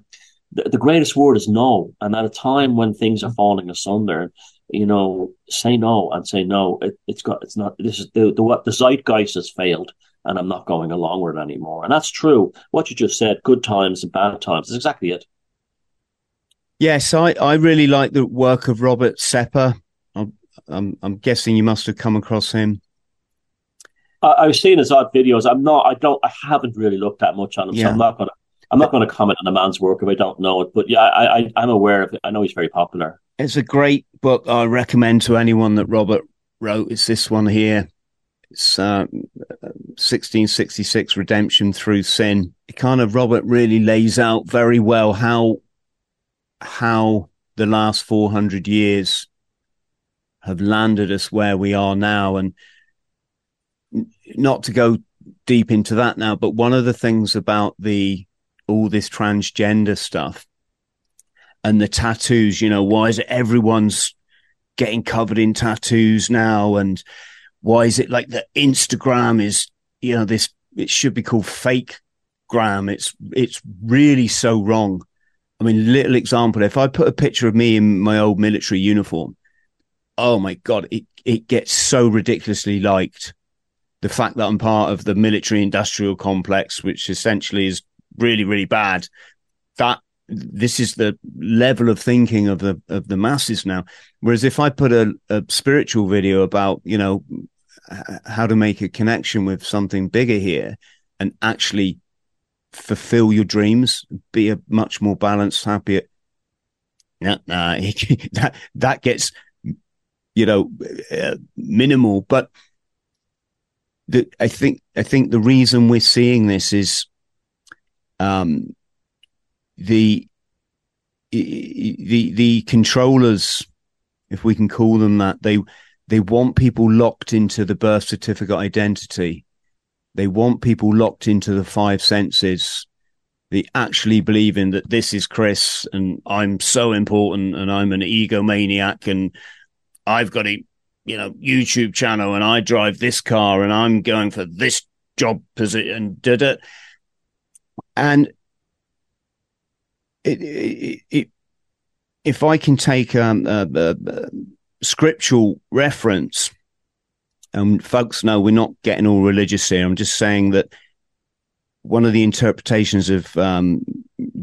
the, the greatest word is no. And at a time when things are falling asunder, you know, say no and say no. It, has got, it's not, this is the, the, what the zeitgeist has failed and I'm not going along with it anymore. And that's true. What you just said, good times and bad times, is exactly it. Yes, I, I really like the work of Robert Sepehr. I'm, I'm, I'm guessing you must have come across him. I, have seen his odd videos. I'm not, I don't, I haven't really looked that much on him, yeah. so I'm not going to, I'm not going to comment on a man's work if I don't know it. But yeah, I, I, I'm aware of it. I know he's very popular. It's a great book I recommend to anyone that Robert wrote. It's this one here. It's uh, 1666 Redemption Through Sin. It kind of Robert really lays out very well how how the last 400 years have landed us where we are now and not to go deep into that now, but one of the things about the all this transgender stuff and the tattoos, you know, why is it everyone's getting covered in tattoos now? And why is it like the Instagram is, you know, this, it should be called fake gram. It's, it's really so wrong. I mean, little example, if I put a picture of me in my old military uniform, oh my God, it, it gets so ridiculously liked. The fact that I'm part of the military industrial complex, which essentially is really, really bad, that this is the level of thinking of the of the masses now. Whereas if I put a, a spiritual video about you know how to make a connection with something bigger here and actually fulfill your dreams, be a much more balanced, happier. Nah, nah, <laughs> that that gets you know uh, minimal, but the, I think I think the reason we're seeing this is um the the the controllers, if we can call them that, they they want people locked into the birth certificate identity. They want people locked into the five senses. They actually believing that this is Chris and I'm so important and I'm an egomaniac and I've got a you know YouTube channel and I drive this car and I'm going for this job position and and it, it, it, if I can take um, a, a, a scriptural reference, and folks know we're not getting all religious here. I'm just saying that one of the interpretations of um,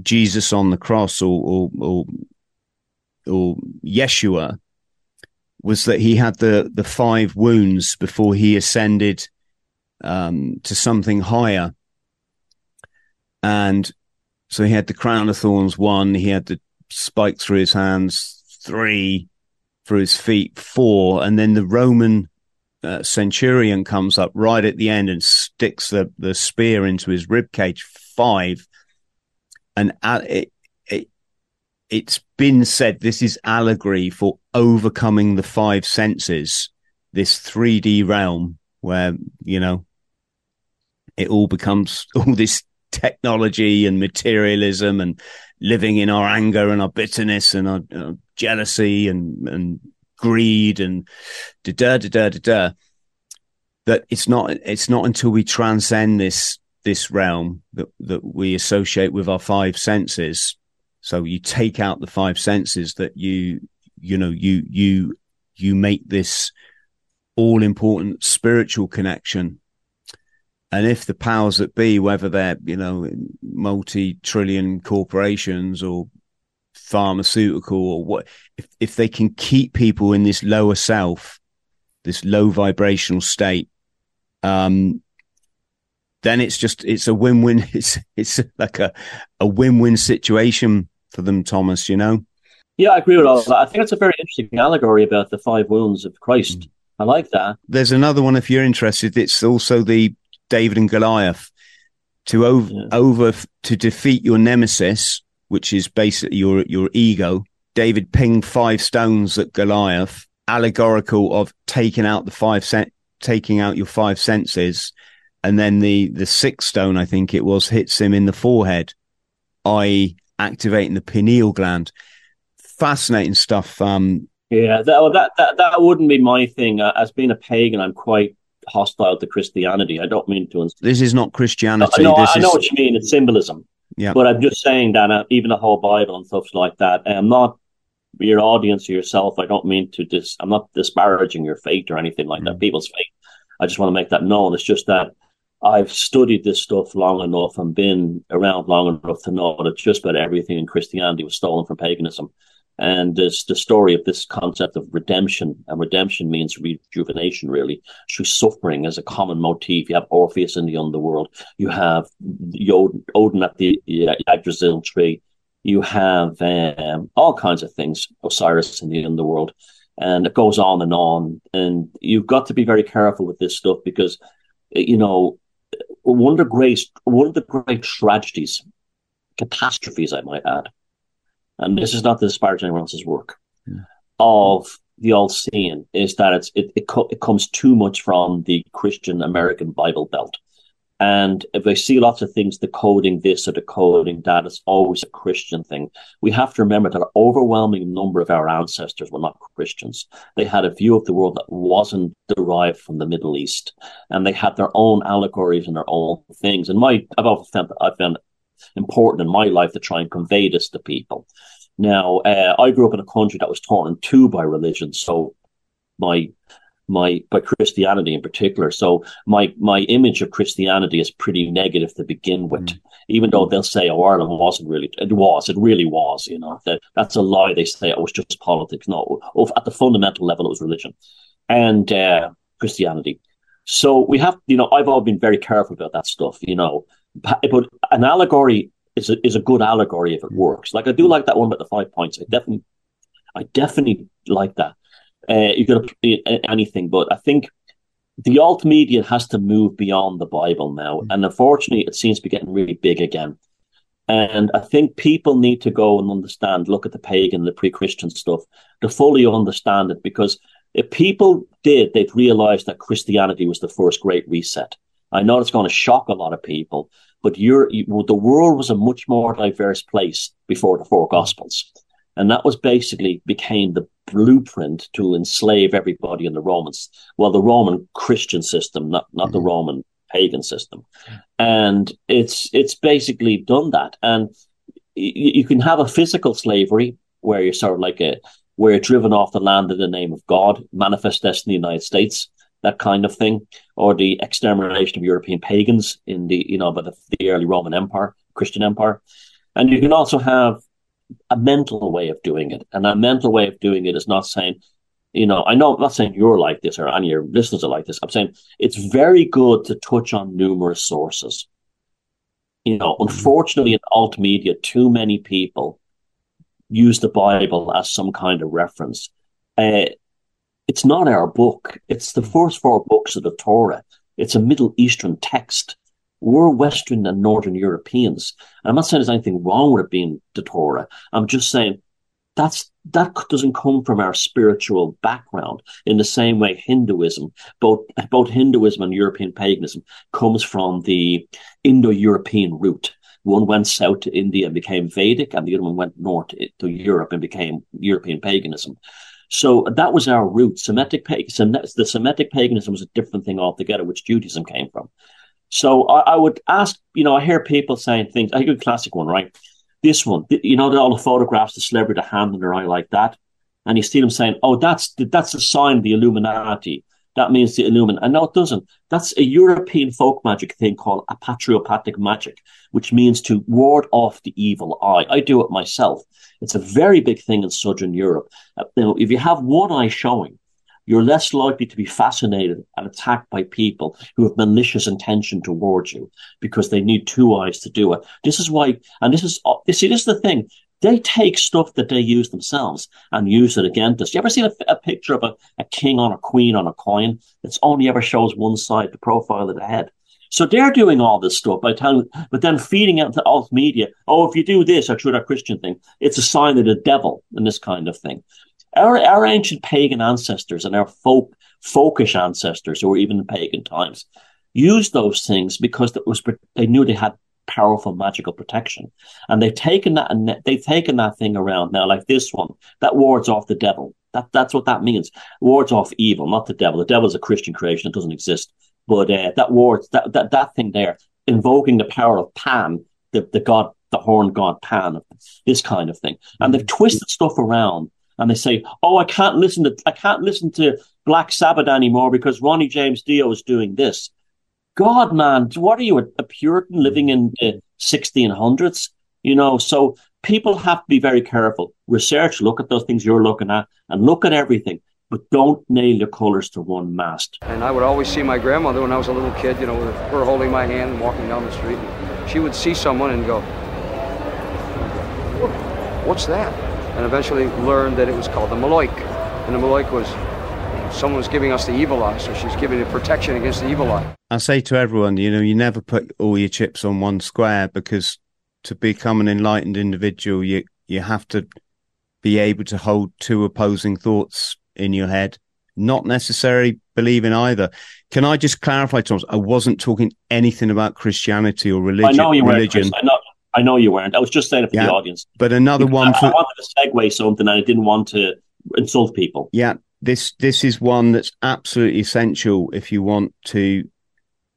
Jesus on the cross or, or, or or Yeshua was that he had the the five wounds before he ascended um, to something higher, and so he had the crown of thorns one, he had the spike through his hands three, through his feet four, and then the Roman uh, centurion comes up right at the end and sticks the, the spear into his rib cage five, and at, it, it it's been said this is allegory for overcoming the five senses, this 3D realm where you know it all becomes <laughs> all this technology and materialism and living in our anger and our bitterness and our, our jealousy and, and greed and da da da da da da. That it's not it's not until we transcend this this realm that that we associate with our five senses. So you take out the five senses that you you know you you you make this all important spiritual connection and if the powers that be, whether they're, you know, multi trillion corporations or pharmaceutical or what, if, if they can keep people in this lower self, this low vibrational state, um, then it's just, it's a win win. <laughs> It's, it's like a, a win win situation for them, Thomas, you know? Yeah, I agree with all that. I think it's a very interesting allegory about the five wounds of Christ. Mm. I like that. There's another one if you're interested. It's also the David and Goliath to over, yeah. over to defeat your nemesis, which is basically your your ego. David pinged five stones at Goliath, allegorical of taking out the five cent, taking out your five senses, and then the the sixth stone, I think it was, hits him in the forehead, i.e., activating the pineal gland. Fascinating stuff. Um, yeah, that, that that that wouldn't be my thing. As being a pagan, I'm quite hostile to Christianity. I don't mean to. This is not Christianity. No, I, I know what you mean. It's symbolism. Yeah. But I'm just saying that uh, even the whole Bible and stuff like that. I'm not your audience or yourself. I don't mean to dis. I'm not disparaging your faith or anything like mm. that. People's faith. I just want to make that known. It's just that I've studied this stuff long enough and been around long enough to know that just about everything in Christianity was stolen from paganism. And there's the story of this concept of redemption, and redemption means rejuvenation, really, through suffering as a common motif. You have Orpheus in the underworld, you have Odin at the Yggdrasil tree, you have um, all kinds of things, Osiris in the underworld, and it goes on and on. And you've got to be very careful with this stuff because, you know, one of the great one of the great tragedies, catastrophes, I might add, and this is not to disparage anyone else's work, yeah. of the old saying is that it's it, it, co- it comes too much from the Christian American Bible Belt. And if I see lots of things decoding this or decoding that, it's always a Christian thing. We have to remember that an overwhelming number of our ancestors were not Christians. They had a view of the world that wasn't derived from the Middle East, and they had their own allegories and their own things. And my, I've often found I've found important in my life to try and convey this to people. Now, uh, I grew up in a country that was torn in two by religion, so my my by Christianity in particular. So my my image of Christianity is pretty negative to begin with. Mm. Even though they'll say, "Oh, Ireland wasn't really," it was. It really was. You know, that that's a lie. They say it was just politics. No, at the fundamental level, it was religion and uh, Christianity. So we have, you know, I've always been very careful about that stuff. You know, but an allegory is a, is a good allegory if it works. Like I do like that one about the five points. I definitely, I definitely like that. Uh, you could anything, but I think the alt media has to move beyond the Bible now, mm. and unfortunately, it seems to be getting really big again. And I think people need to go and understand, look at the pagan, the pre-Christian stuff, to fully understand it. Because if people did, they'd realize that Christianity was the first great reset. I know it's going to shock a lot of people, but you're, you, the world was a much more diverse place before the four Gospels. And that was basically became the blueprint to enslave everybody in the Romans. Well, the Roman Christian system, not, not mm-hmm. the Roman pagan system. And it's, it's basically done that. And you, you can have a physical slavery where you're sort of like a, where you're driven off the land in the name of God, manifest this in the United States, that kind of thing, or the extermination of European pagans in the, you know, by the, the early Roman Empire, Christian Empire. And you can also have a mental way of doing it. And a mental way of doing it is not saying, you know, I know I'm not saying you're like this or any of your listeners are like this. I'm saying it's very good to touch on numerous sources. You know, mm-hmm. unfortunately in alt media, too many people use the Bible as some kind of reference. Uh, it's not our book. It's the hmm. first four books of the Torah. It's a Middle Eastern text we're Western and Northern Europeans. And I'm not saying there's anything wrong with it being the Torah. I'm just saying that's that doesn't come from our spiritual background in the same way Hinduism, both both Hinduism and European paganism, comes from the Indo-European root. One went south to India and became Vedic, and the other one went north to Europe and became European paganism. So that was our root. Semitic paganism, the Semitic paganism was a different thing altogether, which Judaism came from. So I, I, would ask, you know, I hear people saying things. I think a classic one, right? This one, you know, all the photographs, the celebrity, the hand in their eye like that, and you see them saying, "Oh, that's that's a sign the Illuminati." That means the Illuminati. And no, it doesn't. That's a European folk magic thing called apotropaic magic, which means to ward off the evil eye. I do it myself. It's a very big thing in Southern Europe. Uh, you know, if you have one eye showing, you're less likely to be fascinated and attacked by people who have malicious intention towards you because they need two eyes to do it. This is why, and this is, you see, this is the thing. They take stuff that they use themselves and use it against us. You ever seen a, a picture of a, a king on a queen on a coin? It's only ever shows one side, the profile of the head. So they're doing all this stuff by telling, but then feeding it to alt media. Oh, if you do this or through that Christian thing, it's a sign of the devil and this kind of thing. Our, our ancient pagan ancestors and our folk, folkish ancestors were even in pagan times used those things because it was, they knew they had powerful magical protection. And they've taken that and they've taken that thing around now, like this one, that wards off the devil. That, that's what that means. Wards off evil, not the devil. The devil is a Christian creation. It doesn't exist. But, uh, that word, that, that, that thing there, invoking the power of Pan, the, the god, the horn god Pan, this kind of thing. And they've twisted stuff around and they say, "Oh, I can't listen to I can't listen to Black Sabbath anymore because Ronnie James Dio is doing this." God, man, what are you, a, Puritan living in the 1600s? You know, so people have to be very careful. Research, look at those things you're looking at, and look at everything. But don't nail your colours to one mast. And I would always see my grandmother when I was a little kid, you know, with her holding my hand and walking down the street. She would see someone and go, What's that? and eventually learned that it was called the Maloik. And the Maloik was someone was giving us the evil eye, so she's giving it protection against the evil eye. I say to everyone, you know, you never put all your chips on one square because to become an enlightened individual, you you have to be able to hold two opposing thoughts in your head, not necessarily believe in either. Can I just clarify, Thomas? I wasn't talking anything about Christianity or religion. I know you religion. weren't. I know, I know you weren't. I was just saying it for yeah, the audience. But another because one. I, for, I wanted to segue something, and I didn't want to insult people. Yeah, this this is one that's absolutely essential if you want to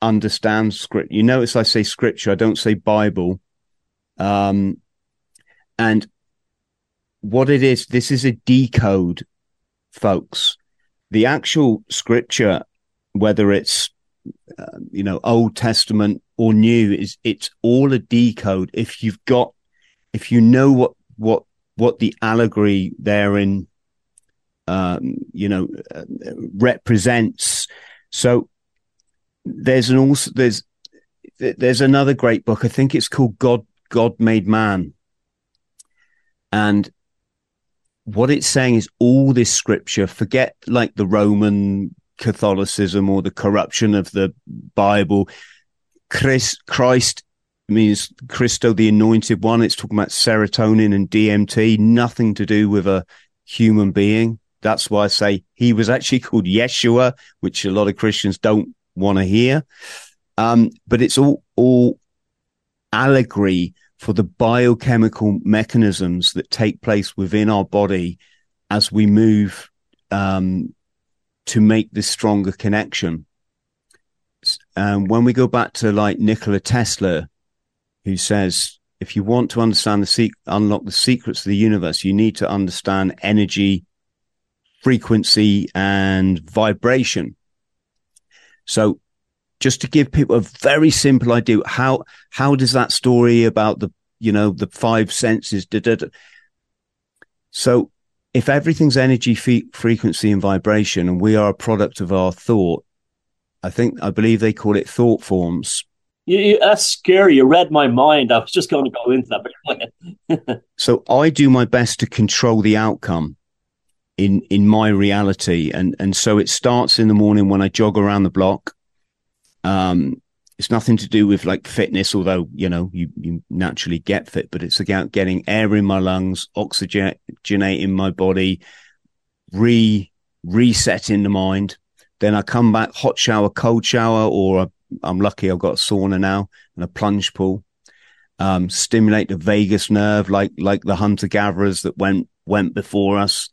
understand script. You notice I say scripture. I don't say Bible. Um, and what it is, this is a decode, folks. The actual scripture, whether it's uh, you know Old Testament or New, is it's all a decode. If you've got, if you know what what what the allegory therein, um, you know, uh, represents. So there's an also there's there's another great book. I think it's called God God Made Man, and what it's saying is all this scripture. Forget like the Roman Catholicism or the corruption of the Bible. Christ, Christ means Christo, the anointed one. It's talking about serotonin and DMT, nothing to do with a human being. That's why I say he was actually <laughs> called Yeshua, which a lot of Christians don't want to hear. Um, but it's all, all allegory for the biochemical mechanisms that take place within our body as we move um, to make this stronger connection. And um, when we go back to like Nikola Tesla, who says, if you want to understand the se- unlock the secrets of the universe, you need to understand energy, frequency, and vibration. So just to give people a very simple idea, how, how does that story about the, you know, the five senses, da, da, da. so if everything's energy, frequency and vibration, and we are a product of our thought, I think, I believe they call it thought forms. You, you, that's scary. You read my mind. I was just going to go into that. but <laughs> so I do my best to control the outcome in in my reality and and so it starts in the morning when i jog around the block um it's nothing to do with like fitness although you know you you naturally get fit but it's about getting air in my lungs oxygenating my body re resetting the mind. Then i come back hot shower cold shower or i'm lucky i've got a sauna now and a plunge pool. Um, stimulate the vagus nerve like like the hunter gatherers that went went before us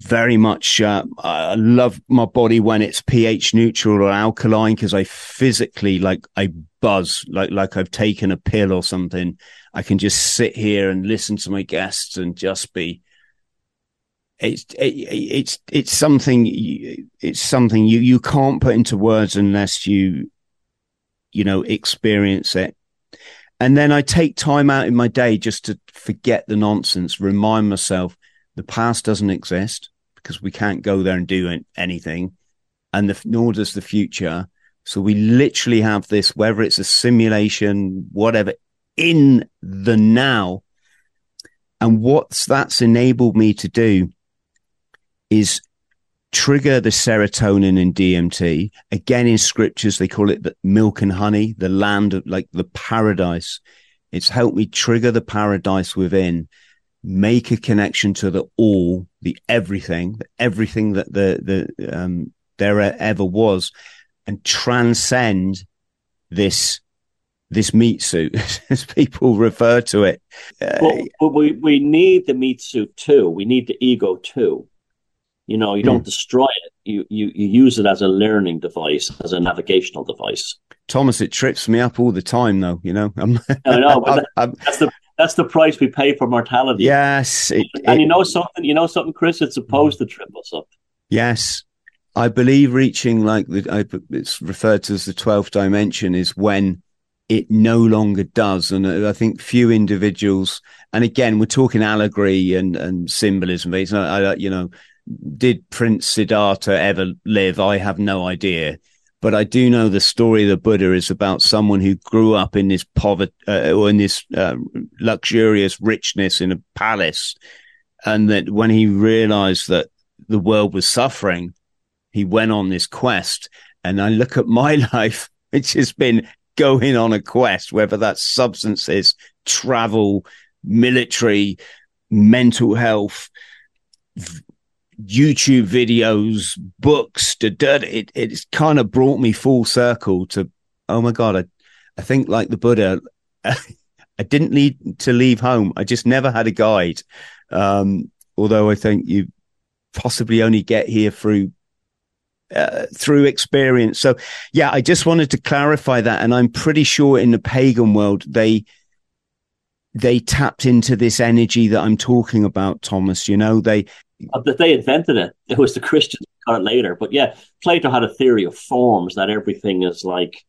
very much uh, I love my body when it's pH neutral or alkaline because I physically like I buzz like like I've taken a pill or something. I can just sit here and listen to my guests and just be. It's it, it's it's something it's something you you can't put into words unless you you know experience it. And then I take time out in my day just to forget the nonsense, remind myself the past doesn't exist because we can't go there and do anything, and the, nor does the future. So we literally have this, whether it's a simulation, whatever, in the now. And what that's enabled me to do is trigger the serotonin and DMT. Again, in scriptures, they call it the milk and honey, the land of like the paradise. It's helped me trigger the paradise within make a connection to the all, the everything, everything that the the um, there ever was, and transcend this this meat suit, <laughs> as people refer to it. Uh, well, but we we need the meat suit too. We need the ego too. You know, you don't mm. destroy it. You, you you use it as a learning device, as a navigational device. Thomas, it trips me up all the time, though. You know, I'm, I know, <laughs> but I'm, that's the that's the price we pay for mortality. Yes, it, and it, you know something. You know something, Chris. It's supposed to trip us up. Yes, I believe reaching like the it's referred to as the twelfth dimension is when it no longer does, and I think few individuals. And again, we're talking allegory and and symbolism. It's not, I, you know, did Prince Siddhartha ever live? I have no idea but I do know the story of the Buddha is about someone who grew up in this poverty uh, or in this uh, luxurious richness in a palace. And that when he realized that the world was suffering, he went on this quest. And I look at my <laughs> life, which has been going on a quest, whether that's substances, travel, military, mental health, YouTube videos, books, it it's kind of brought me full circle to oh my god, I I think like the Buddha, <laughs> I didn't need to leave home. I just never had a guide. Um, although I think you possibly only get here through uh, through experience. So yeah, I just wanted to clarify that, and I'm pretty sure in the pagan world they they tapped into this energy that I'm talking about, Thomas. You know, they that they invented it. It was the Christians got it later, but yeah, Plato had a theory of forms that everything is like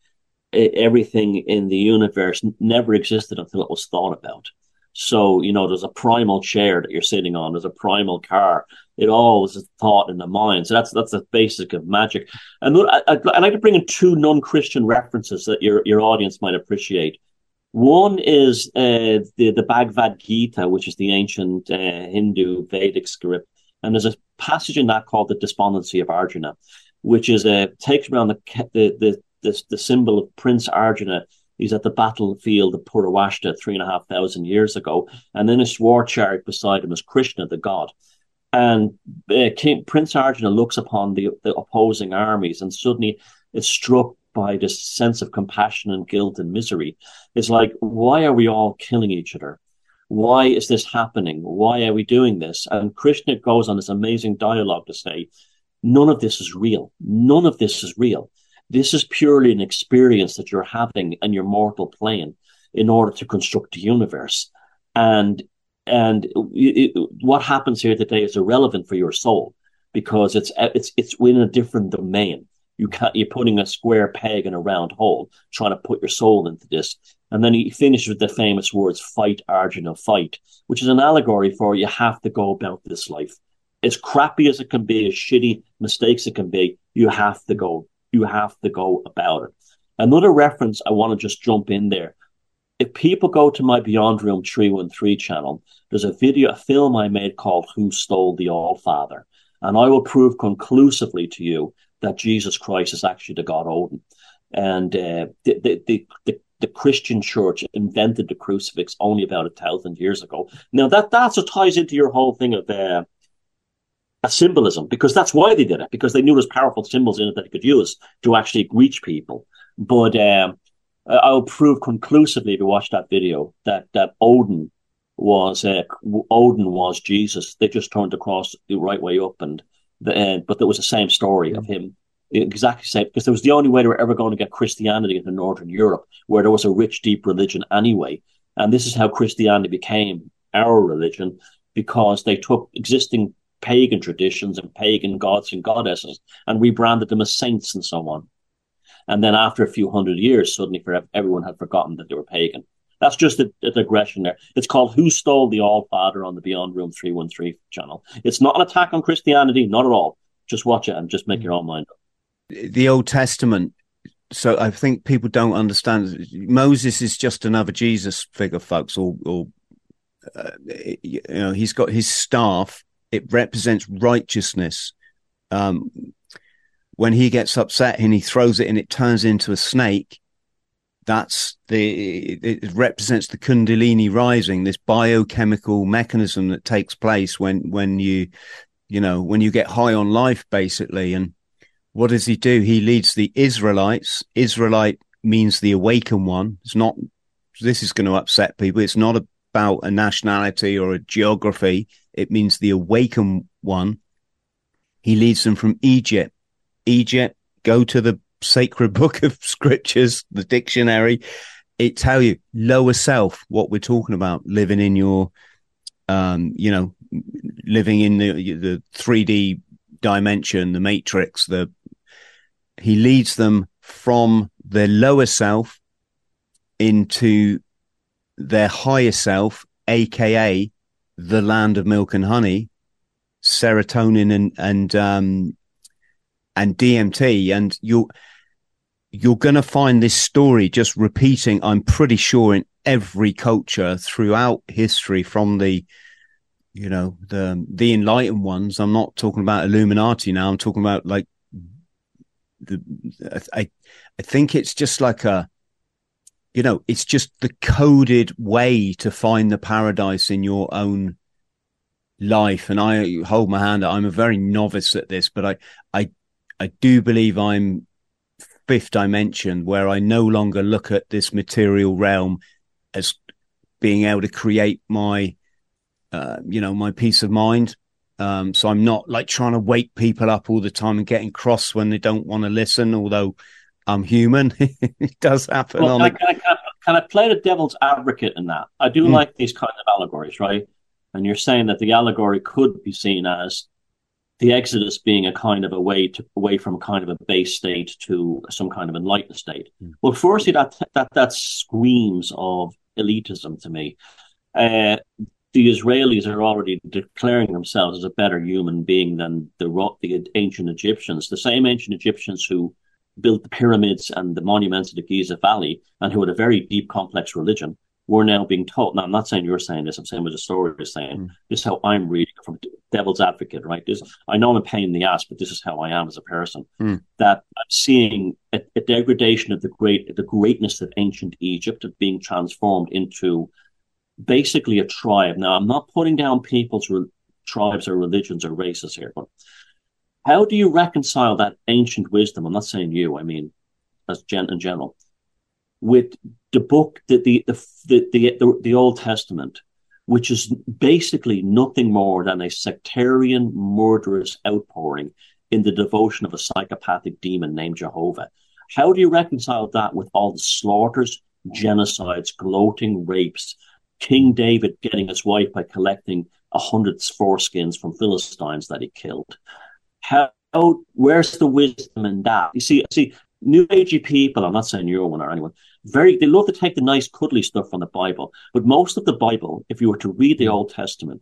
everything in the universe never existed until it was thought about. So, you know, there's a primal chair that you're sitting on, there's a primal car. It all was thought in the mind. So that's that's the basic of magic. And I, I'd, I'd like to bring in two non-Christian references that your your audience might appreciate. One is uh, the the Bhagavad Gita, which is the ancient uh, Hindu Vedic script, and there's a passage in that called the Despondency of Arjuna, which is a takes around the the the, the, the symbol of Prince Arjuna He's at the battlefield of Kurukshetra three and a half thousand years ago, and then his war chariot beside him is Krishna, the god. And uh, King, Prince Arjuna looks upon the, the opposing armies and suddenly is struck by this sense of compassion and guilt and misery. It's like, why are we all killing each other? Why is this happening? Why are we doing this? And Krishna goes on this amazing dialogue to say, none of this is real. None of this is real. This is purely an experience that you're having in your mortal plane in order to construct the universe. And and it, what happens here today is irrelevant for your soul because it's it's it's in a different domain. You can't, you're putting a square peg in a round hole, trying to put your soul into this. And then he finishes with the famous words, fight, Arjuna, fight, which is an allegory for you have to go about this life. As crappy as it can be, as shitty mistakes it can be, you have to go you have to go about it. Another reference I want to just jump in there. If people go to my Beyond Room 313 channel, there's a video, a film I made called Who Stole the All Father? And I will prove conclusively to you that Jesus Christ is actually the God Odin. And uh, the, the, the, the, the Christian church invented the crucifix only about a thousand years ago. Now that that's what ties into your whole thing of uh, a symbolism because that's why they did it because they knew there's powerful symbols in it that they could use to actually reach people. But um, I'll prove conclusively if you watch that video that that Odin was uh, Odin was Jesus. They just turned the cross the right way up, and the uh, but there was the same story of him. Exactly the same because there was the only way they were ever going to get Christianity into Northern Europe, where there was a rich, deep religion anyway. And this is how Christianity became our religion because they took existing pagan traditions and pagan gods and goddesses and rebranded them as saints and so on. And then after a few hundred years, suddenly everyone had forgotten that they were pagan. That's just a, a, digression there. It's called Who Stole the All Father on the Beyond Room 313 channel. It's not an attack on Christianity, not at all. Just watch it and just make mm. your own mind up. The Old Testament. So I think people don't understand. Moses is just another Jesus figure, folks, or, or uh, you know, he's got his staff it represents righteousness. Um, when he gets upset and he throws it and it turns into a snake, that's the it represents the kundalini rising, this biochemical mechanism that takes place when when you you know when you get high on life, basically. And what does he do? He leads the Israelites. Israelite means the awakened one. It's not. This is going to upset people. It's not about a nationality or a geography. It means the awakened one. He leads them from Egypt. Egypt, go to the sacred <laughs> book of scriptures, the dictionary. It tell you lower self, what we're talking about, living in your, um, you know, living in the the 3D dimension, the matrix. The he leads them from their lower self into their higher self, aka the land of milk and honey, serotonin and and um, and DMT, and you're you're going to find this story just repeating. I'm pretty sure in every culture throughout history, from the you know the the enlightened ones. I'm not talking about Illuminati now. I'm talking about like the I I think it's just like a you know, it's just the coded way to find the paradise in your own life, and I hold my hand. I'm a very novice at this, but I, I, I do believe I'm fifth dimension, where I no longer look at this material realm as being able to create my, uh, you know, my peace of mind. Um, so I'm not like trying to wake people up all the time and getting cross when they don't want to listen. Although I'm human, <laughs> it does happen. Well, can, I, can, I, can, I, play the devil's advocate in that? I do mm. like these kind of allegories, right? And you're saying that the allegory could be seen as the Exodus being a kind of a way to away from kind of a base state to some kind of enlightened state. Mm. Well, firstly, that that that screams of elitism to me. Uh, the Israelis are already declaring themselves as a better human being than the, the ancient Egyptians, the same ancient Egyptians who built the pyramids and the monuments of the Giza Valley and who had a very deep, complex religion we're now being taught. Now, I'm not saying you're saying this. I'm saying what the story is saying. Mm. This is how I'm reading from devil's advocate, right? This, I know I'm a pain in the ass, but this is how I am as a person. Mm. That I'm seeing a, a, degradation of the great, the greatness of ancient Egypt of being transformed into basically a tribe. Now, I'm not putting down people's re- tribes or religions or races here, but how do you reconcile that ancient wisdom? I'm not saying you, I mean, as gen- in general with the book, the the the the, the, the Old Testament, which is basically nothing more than a sectarian, murderous outpouring in the devotion of a psychopathic demon named Jehovah. How do you reconcile that with all the slaughters, genocides, gloating rapes, King David getting his wife by collecting a hundred foreskins from Philistines that he killed? How, where's the wisdom in that? You see, see, new agey people, I'm not saying you're one or anyone, very they love to take the nice cuddly stuff from the Bible. But most of the Bible, if you were to read the Old Testament,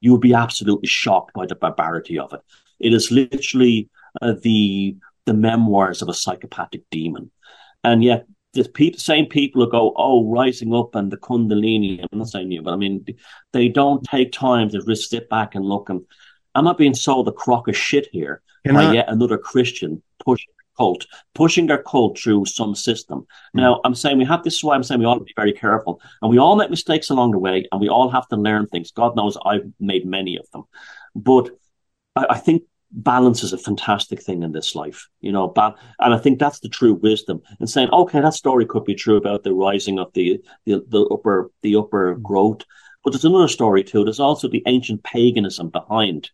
you would be absolutely shocked by the barbarity of it. It is literally uh, the the memoirs of a psychopathic demon, and yet the same people who go, "Oh, rising up and the Kundalini." I'm not saying you, but I mean, they don't take time to just sit back and look. And I'm not being sold a crock of shit here Can by I- yet another Christian pushing cult, pushing their cult through some system. Mm. Now, I'm saying we have this is why I'm saying we ought to be very careful. And we all make mistakes along the way and we all have to learn things. God knows I've made many of them. But I, I think balance is a fantastic thing in this life, you know, ba- and I think that's the true wisdom and saying, okay, that story could be true about the rising of the, the, the upper, the upper mm. growth. But there's another story too. There's also the ancient paganism behind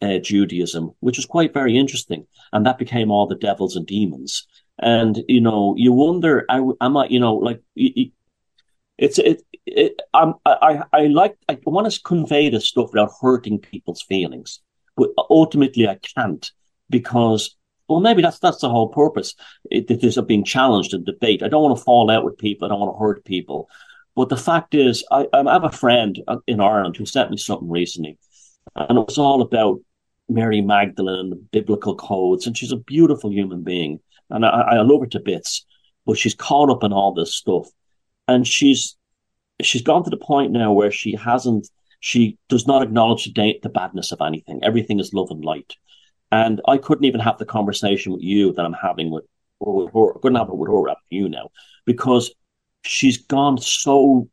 uh, Judaism, which was quite very interesting. And that became all the devils and demons. And, you know, you wonder, I, am I, you know, like, it's, it, it, I'm, I, I like, I want to convey this stuff without hurting people's feelings. But ultimately, I can't because well, maybe that's that's the whole purpose. It, it is of being challenged and debate. I don't want to fall out with people. I don't want to hurt people. But the fact is, I, I have a friend uh, in Ireland who sent me something recently, and it was all about Mary Magdalene, and the biblical codes, and she's a beautiful human being, and I, I love her to bits. But she's caught up in all this stuff, and she's she's gone to the point now where she hasn't, she does not acknowledge the, the badness of anything. Everything is love and light, and I couldn't even have the conversation with you that I'm having with, or with her. I couldn't have it with her, you now, because she's gone so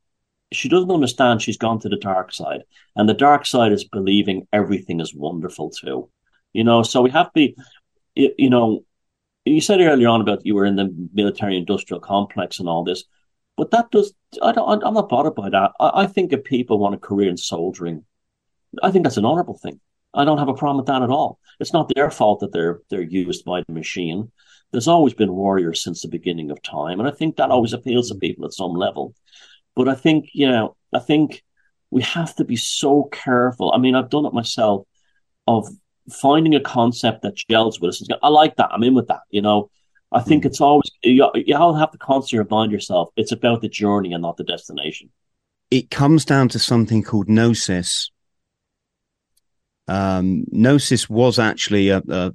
she doesn't understand she's gone to the dark side. And the dark side is believing everything is wonderful too. You know, so we have to be, you know, you said earlier on about you were in the military industrial complex and all this, but that does, I don't, I'm not bothered by that. I, I think if people want a career in soldiering, I think that's an honorable thing. I don't have a problem with that at all. It's not their fault that they're they're used by the machine. There's always been warriors since the beginning of time, and I think that always appeals to people at some level. But I think, you know, I think we have to be so careful. I mean, I've done it myself of finding a concept that gels with us. I like that. I'm in with that. You know, I think mm. it's always, you, you all have to constantly remind yourself it's about the journey and not the destination. It comes down to something called gnosis. Um, gnosis was actually a, a,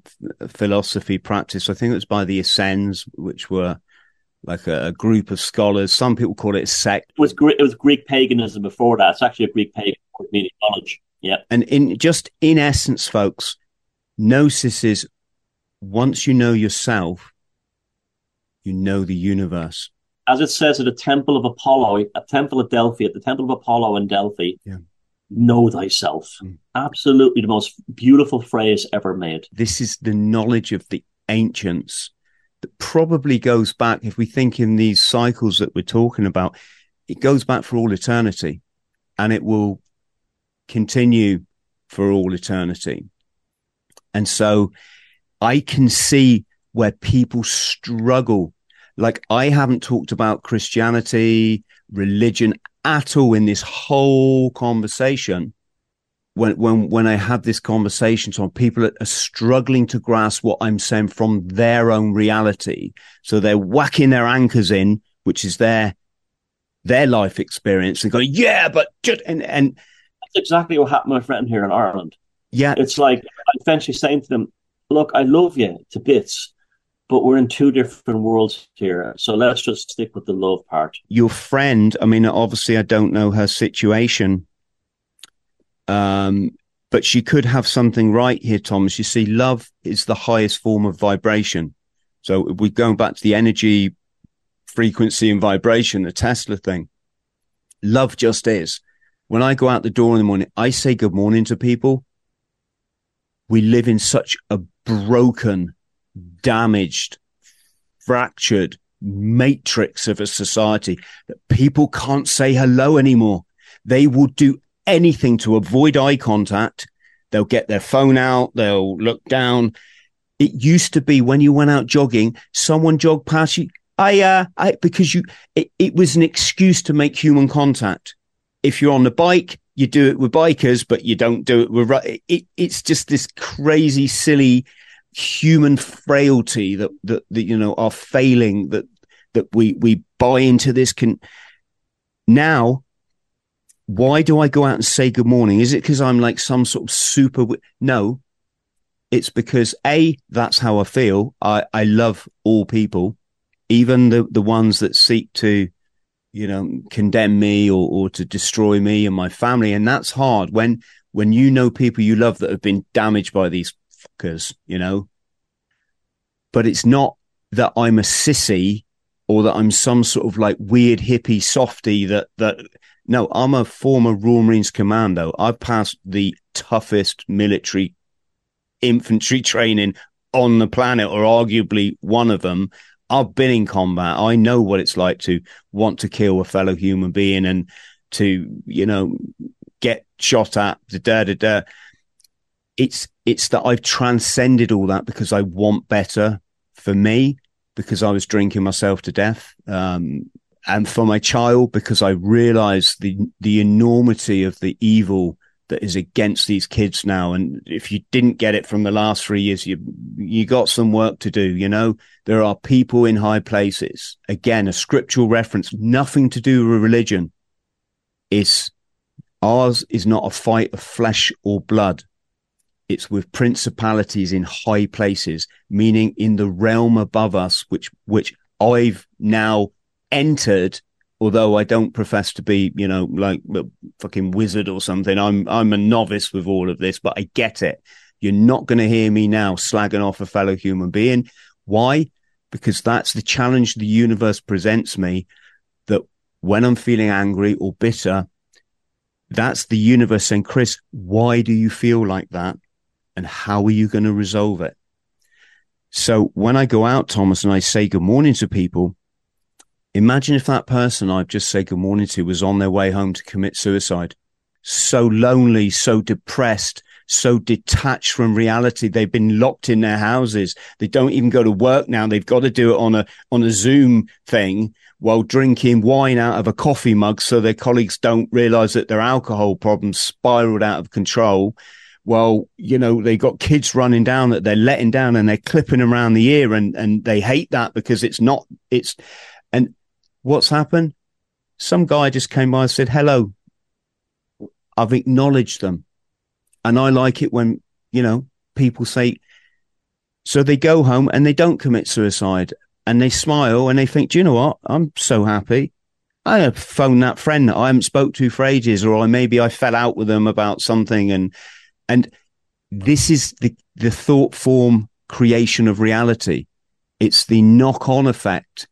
philosophy practice. I think it was by the Essenes, which were like a, a, group of scholars. Some people call it a sect. It was it was Greek paganism before that. It's actually a Greek pagan meaning knowledge. Yeah. And in just in essence, folks, gnosis is once you know yourself, you know the universe. As it says at the Temple of Apollo, a Temple of Delphi, at the Temple of Apollo in Delphi, yeah. know thyself. Mm. Absolutely the most beautiful phrase ever made. This is the knowledge of the ancients that probably goes back, if we think in these cycles that we're talking about, it goes back for all eternity and it will continue for all eternity. And so I can see where people struggle. Like I haven't talked about Christianity, religion at all in this whole conversation. When, when, when I have this conversation, so people are struggling to grasp what I'm saying from their own reality. So they're whacking their anchors in, which is their, their life experience and going, yeah, but just, and, and that's exactly what happened to my friend here in Ireland. Yeah. It's like I'm eventually saying to them, look, I love you to bits, but we're in two different worlds here. So let's just stick with the love part. Your friend, I mean, obviously, I don't know her situation, um, but she could have something right here, Thomas. You see, love is the highest form of vibration. So we're going back to the energy, frequency, and vibration, the Tesla thing. Love just is. When I go out the door in the morning, I say good morning to people. We live in such a broken damaged, fractured matrix of a society that people can't say hello anymore. They will do anything to avoid eye contact. They'll get their phone out. They'll look down. It used to be when you went out jogging, someone jogged past you. I, uh, I, because you, it, it was an excuse to make human contact. If you're on the bike, you do it with bikers, but you don't do it with, it, it's just this crazy, silly human frailty that, that, that, you know, are failing that, that we, we buy into this can now, why do I go out and say good morning? Is it because I'm like some sort of super? No, it's because a that's how I feel. I I love all people, even the the ones that seek to, you know, condemn me or or to destroy me and my family, and that's hard when when you know people you love that have been damaged by these fuckers, you know. But it's not that I'm a sissy or that I'm some sort of like weird hippie softy that, that, no, I'm a former Royal Marines commando. I've passed the toughest military infantry <laughs> training on the planet, or arguably one of them. I've been in combat. I know what it's like to want to kill a fellow human being and to, you know, get shot at, da da da it's it's that I've transcended all that because I want better for me because I was drinking myself to death. Um, and for my child because I realized the the enormity of the evil that is against these kids now. And if you didn't get it from the last three years, you you got some work to do. You know, there are people in high places. Again, a scriptural reference, nothing to do with religion. Is ours is not a fight of flesh or blood, it's with principalities in high places, meaning in the realm above us, which which I've now entered. Although I don't profess to be, you know, like a fucking wizard or something, I'm I'm a novice with all of this, but I get it. You're not going to hear me now slagging off a fellow human being. Why? Because that's the challenge the universe presents me. That when I'm feeling angry or bitter, that's the universe saying, Chris, why do you feel like that? And how are you going to resolve it? So when I go out, Thomas, and I say good morning to people, imagine if that person I've just said good morning to was on their way home to commit suicide. So lonely, so depressed, so detached from reality. They've been locked in their houses. They don't even go to work now. They've got to do it on a, on a Zoom thing while drinking wine out of a coffee mug so their colleagues don't realize that their alcohol problems spiraled out of control well, you know, they got kids running down that they're letting down and they're clipping around the ear and, and they hate that because it's not, it's, and what's happened? Some guy just came by and said, hello. I've acknowledged them. And I like it when, you know, people say, so they go home and they don't commit suicide and they smile and they think, do you know what? I'm so happy. I phoned that friend that I haven't spoke to for ages, or I maybe I fell out with them about something and and this is the, the thought form creation of reality. It's the knock on effect.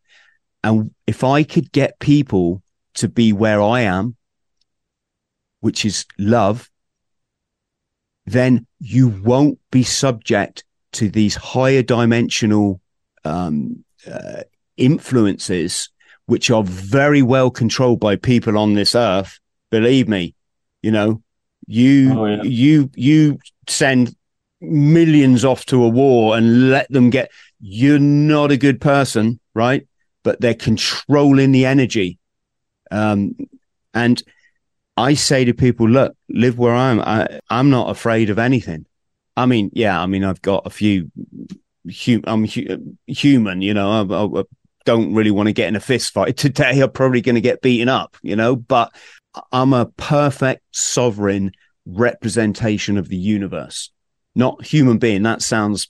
And if I could get people to be where I am, which is love, then you won't be subject to these higher dimensional um, uh, influences, which are very well controlled by people on this earth. Believe me, you know, you oh, yeah. you you send millions off to a war and let them get. You're not a good person, right? But they're controlling the energy, um, and I say to people, look, live where I'm. I, I'm not afraid of anything. I mean, yeah, I mean, I've got a few. Hum, I'm hu- human, you know. I, I, don't really want to get in a fist fight <laughs> today. I'm probably going to get beaten up, you know. But I'm a perfect sovereign representation of the universe, not human being. That sounds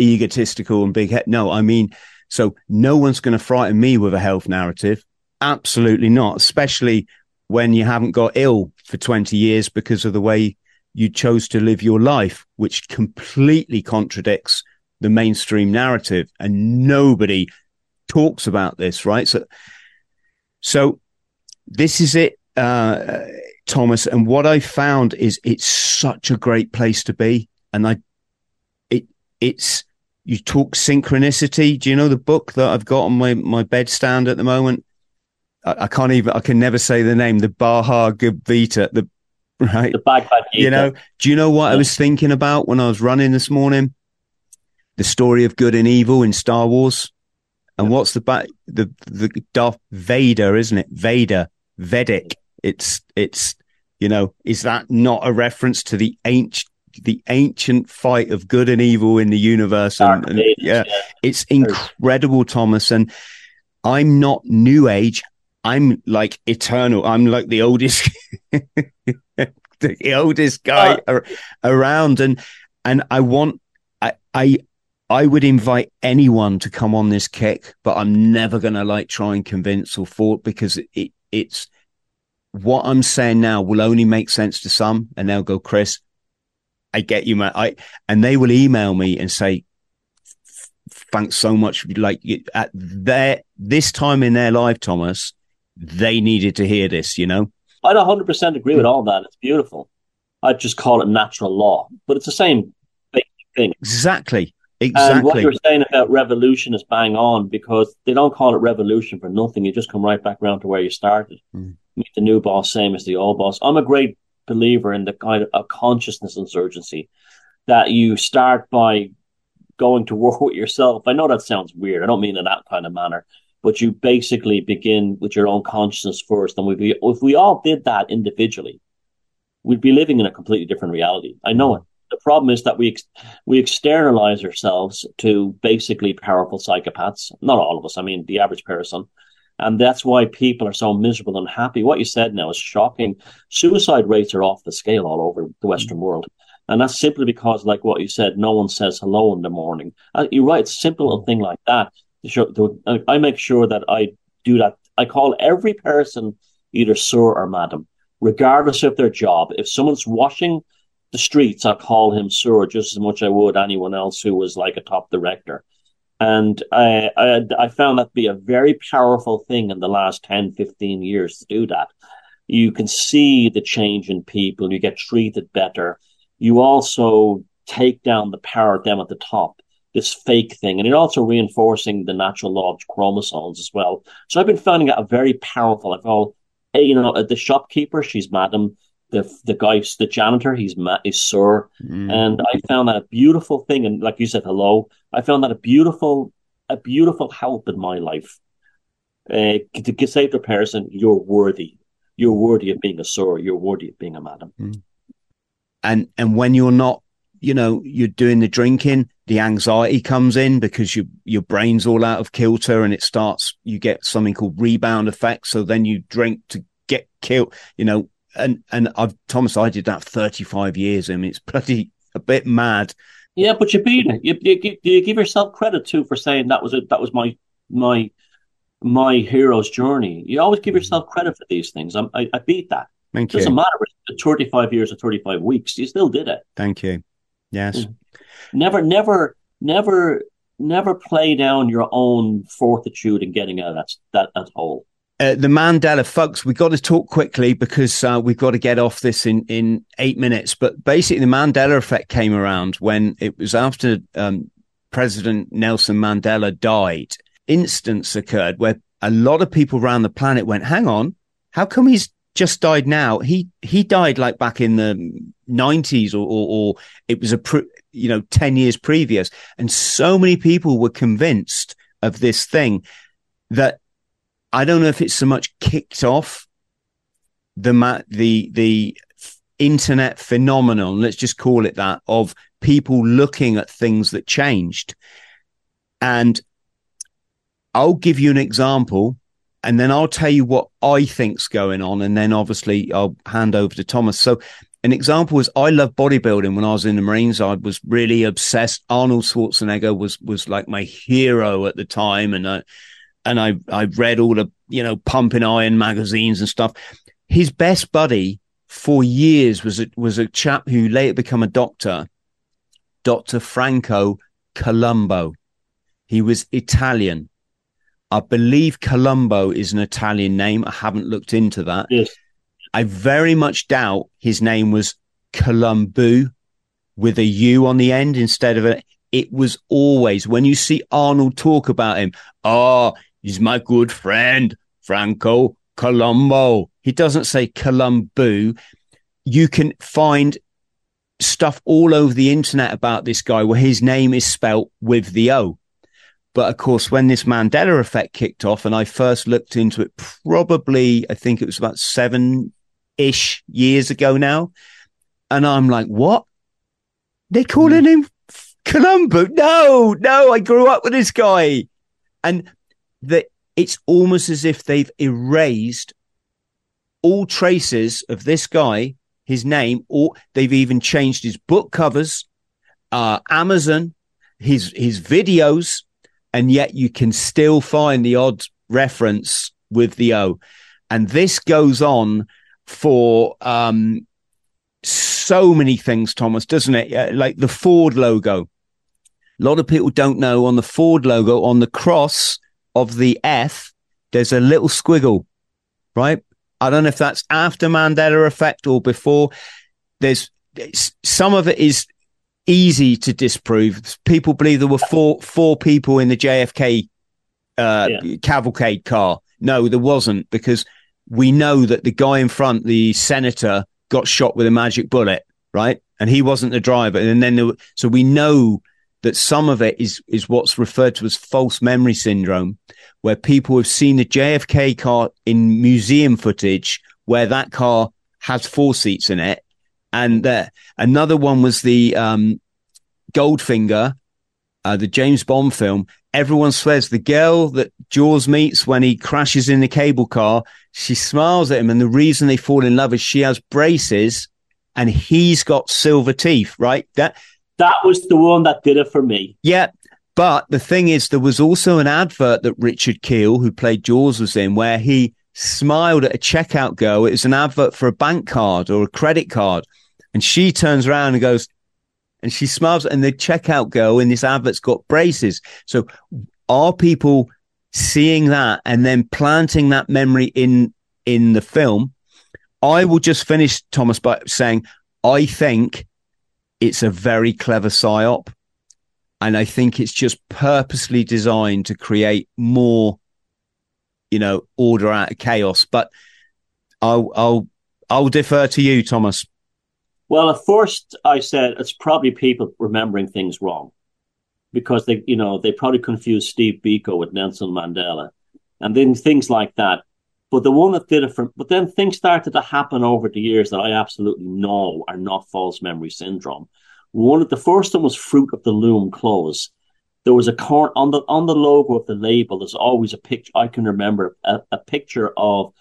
egotistical and big head. No, I mean, so no one's going to frighten me with a health narrative. Absolutely not, especially when you haven't got ill for 20 years because of the way you chose to live your life, which completely contradicts the mainstream narrative. And nobody talks about this, right? So, so this is it, uh, Thomas. And what I found is it's such a great place to be. And I, it, it's, you talk synchronicity. Do you know the book that I've got on my, my bedstand at the moment? I, I can't even, I can never say the name, the Bhagavad Gita, the, right? The Bhagavad Gita. You know, do you know what yeah. I was thinking about when I was running this morning? The story of good and evil in Star Wars. And yeah. what's the back, the, the Darth Vader, isn't it? Vader, Vedic. It's, it's, you know, is that not a reference to the ancient, the ancient fight of good and evil in the universe? And, and yeah, it's incredible, Thomas. And I'm not new age. I'm like eternal. I'm like the oldest, <laughs> the oldest guy uh, around, and and I want I I I would invite anyone to come on this kick, but I'm never gonna like try and convince or thought because it it's what I'm saying now will only make sense to some, and they'll go, Chris, I get you, man. I and they will email me and say, thanks so much. Like at their this time in their life, Thomas, they needed to hear this, you know? I'd 100% agree with mm. all that. It's beautiful. I'd just call it natural law, but it's the same thing. Exactly. Exactly. And what you're saying about revolution is bang on because they don't call it revolution for nothing. You just come right back around to where you started. Mm. Meet the new boss, same as the old boss. I'm a great believer in the kind of a consciousness insurgency that you start by going to <laughs> war with yourself. I know that sounds weird. I don't mean in that kind of manner, but you basically begin with your own consciousness first. And we if we all did that individually, we'd be living in a completely different reality. I know it. The problem is that we ex- we externalize ourselves to basically powerful psychopaths. Not all of us. I mean, the average person. And that's why people are so miserable and unhappy. What you said now is shocking. Suicide rates are off the scale all over the Western world. And that's simply because, like what you said, no one says hello in the morning. Uh, you're right. Simple little thing like that I make sure that I do that. I call every person either sir or madam, regardless of their job. If someone's washing the streets, I call him sir just as much as I would anyone else who was like a top director. And I, I, I found that to be a very powerful thing in the last 10, 15 years to do that. You can see the change in people. You get treated better. You also take down the power of them at the top this fake thing. And it also reinforcing the natural law of chromosomes as well. So I've been finding it a very powerful, I call, you know, uh, the shopkeeper, she's madam. The the guy, the janitor, he's ma- is sir, mm. and I found that a beautiful thing. And like you said, hello, I found that a beautiful, a beautiful help in my life. Uh, to, say to a person, you're worthy, you're worthy of being a sir, you're worthy of being a madam. Mm. And and when you're not you know, you're doing the drinking, the anxiety comes in because your your brain's all out of kilter and it starts you get something called rebound effect. So then you drink to get killed, you know, and and I've Thomas, I did that 35 years. I mean, it's bloody a bit mad. Yeah, but you beat it. You, you, you give yourself credit too for saying that was it. That was my my my hero's journey. You always give yourself credit for these things. I'm, I, I beat that. Thank it doesn't matter. 35 years or 35 weeks. You still did it. Thank you. Yes. Mm. Never, never, never, never play down your own fortitude in getting out of that that, that hole. Uh, the Mandela, folks, we've got to talk quickly because uh, we've got to get off this in, in eight minutes. But basically, the Mandela effect came around when it was after um, President Nelson Mandela died. Instance occurred where a lot of people around the planet went, hang on, how come he's just died now? He he died like back in the 90s or, or, or it was a, you know, 10 years previous. And so many people were convinced of this thing that I don't know if it's so much kicked off the the the internet phenomenon. Let's just call it that of people looking at things that changed. And I'll give you an example, and then I'll tell you what I think's going on, and then obviously I'll hand over to Thomas. So. An example is I love bodybuilding. When I was in the Marines, I was really obsessed. Arnold Schwarzenegger was was like my hero at the time, and I, and I I've read all the you know pumping iron magazines and stuff. His best buddy for years was a, was a chap who later became a doctor, Doctor Franco Colombo. He was Italian. I believe Colombo is an Italian name. I haven't looked into that. Yes. I very much doubt his name was Columbu with a U on the end instead of a. It was always when you see Arnold talk about him. Oh, He's my good friend, Franco Colombo. He doesn't say Columbu. You can find stuff all over the internet about this guy where his name is spelt with the O. But of course, when this Mandela effect kicked off, and I first looked into it, probably, I think it was about seven ish years ago now. And I'm like, what? They're calling hmm. him Columbu. No, no, I grew up with this guy. And that it's almost as if they've erased all traces of this guy, his name, or they've even changed his book covers, uh, Amazon, his his videos, and yet you can still find the odd reference with the O. And this goes on for um, so many things, Thomas, doesn't it? Uh, like the Ford logo. A lot of people don't know on the Ford logo on the cross of the F, there's a little squiggle, right? I don't know if that's after Mandela effect or before. There's some of it is easy to disprove. People believe there were four four people in the JFK uh, yeah. cavalcade car. No, there wasn't because we know that the guy in front, the senator, got shot with a magic bullet, right? And he wasn't the driver. And then there, were, so we know that some of it is is what's referred to as false memory syndrome, where people have seen the JFK car in museum footage where that car has four seats in it, and uh, another one was the um, Goldfinger, uh, the James Bond film. Everyone swears the girl that Jaws meets when he crashes in the cable car, she smiles at him, and the reason they fall in love is she has braces and he's got silver teeth. Right? That that was the one that did it for me. Yeah. But the thing is, there was also an advert that Richard Kiel, who played Jaws, was in where he smiled at a checkout girl. It was an advert for a bank card or a credit card. And she turns around and goes, and she smiles, and the checkout girl in this advert's got braces. So are people seeing that and then planting that memory in in the film? I will just finish, Thomas, by saying I think it's a very clever psyop. And I think it's just purposely designed to create more, you know, order out of chaos. But I'll, I'll, I'll defer to you, Thomas. Well, at first I said it's probably people remembering things wrong because they, you know, they probably confused Steve Biko with Nelson Mandela and then things like that. But the one that did it for, but then things started to happen over the years that I absolutely know are not false memory syndrome. One of the first one was Fruit of the Loom clothes. There was a corn on the on the logo of the label. There's always a picture. I can remember a, a picture of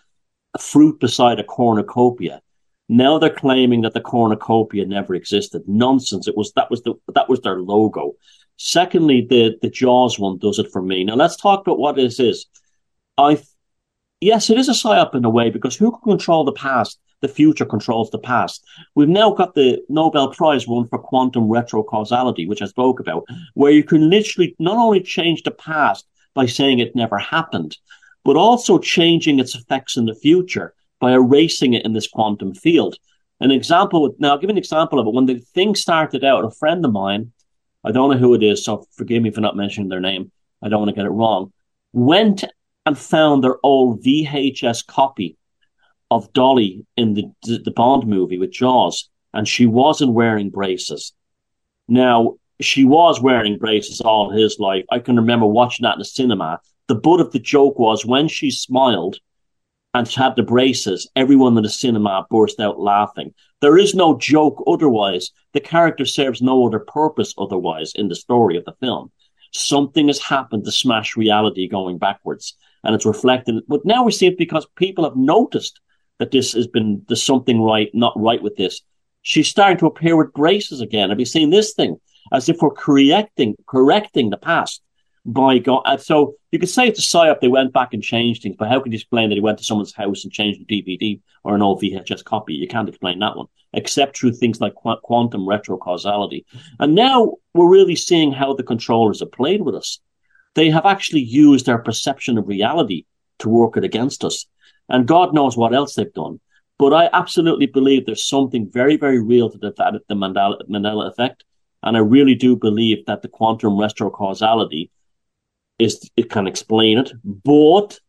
a fruit beside a cornucopia. Now they're claiming that the cornucopia never existed. Nonsense. It was that was the that was their logo. Secondly, the the Jaws one does it for me. Now let's talk about what this is. I yes, it is a psyop in a way because who can control the past? The future controls the past. We've now got the Nobel Prize won for quantum retrocausality, which I spoke about, where you can literally not only change the past by saying it never happened, but also changing its effects in the future by erasing it in this quantum field. An example, now I'll give an example of it. When the thing started out, a friend of mine, I don't know who it is, so forgive me for not mentioning their name. I don't want to get it wrong, went and found their old VHS copy of Dolly in the, the Bond movie with Jaws, and she wasn't wearing braces. Now, she was wearing braces all his life. I can remember watching that in the cinema. The butt of the joke was when she smiled and had the braces, everyone in the cinema burst out laughing. There is no joke otherwise. The character serves no other purpose otherwise in the story of the film. Something has happened to smash reality going backwards, and it's reflected. But now we see it because people have noticed that this has been there's something right, not right with this. She's starting to appear with braces again. Have you seen this thing? As if we're correcting correcting the past by God. Uh, so you could say it's a psyop. They went back and changed things, but how can you explain that he went to someone's house and changed the DVD or an old VHS copy? You can't explain that one, except through things like qu- quantum retrocausality. And now we're really seeing how the controllers have played with us. They have actually used our perception of reality to work it against us. And God knows what else they've done. But I absolutely believe there's something very, very real to the, the Mandela, Mandela effect. And I really do believe that the quantum retrocausality is it can explain it, but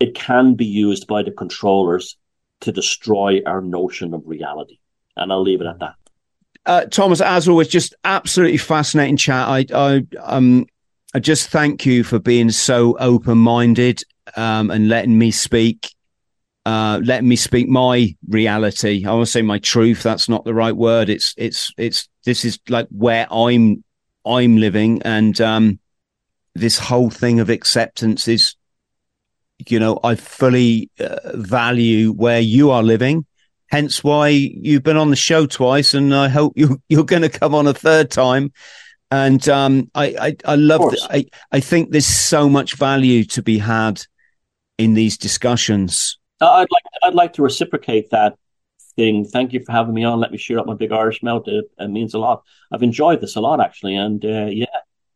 it can be used by the controllers to destroy our notion of reality. And I'll leave it at that. Uh, Thomas, as always, just absolutely fascinating chat. I, I, um, I just thank you for being so open minded um, and letting me speak, uh, letting me speak my reality. I want to say my truth. That's not the right word. It's, it's, it's. This is like where I'm, I'm living, and um, this whole thing of acceptance is, you know, I fully uh, value where you are living. Hence why you've been on the show twice, and I hope you you're going to come on a third time. And um, I, I, I love. I I think there's so much value to be had in these discussions. I'd like I'd like to reciprocate that thing. Thank you for having me on. Let me share up my big Irish mouth. It, it means a lot. I've enjoyed this a lot actually, and uh, yeah,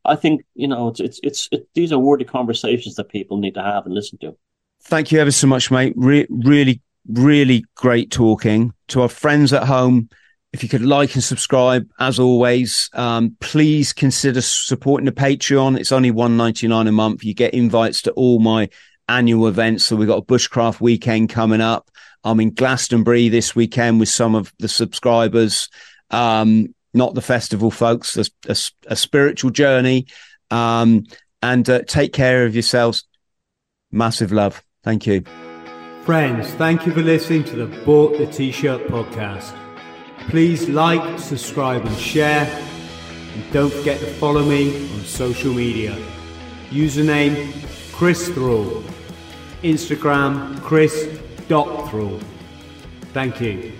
I think you know it's it's it's it, these are worthy conversations that people need to have and listen to. Thank you ever so much, mate. Re- really, really great talking to our friends at home. If you could like and subscribe, as always, um, please consider supporting the Patreon. It's only one ninety nine a month. You get invites to all my annual events. So we've got a bushcraft weekend coming up. I'm in Glastonbury this weekend with some of the subscribers. Um, not the festival, folks. A, a, a spiritual journey. Um, and uh, take care of yourselves. Massive love. Thank you. Friends, thank you for listening to the Bought the T-Shirt podcast. Please like, subscribe and share. And don't forget to follow me on social media. Username Chris Thrall. Instagram Chris.Thrall. Thank you.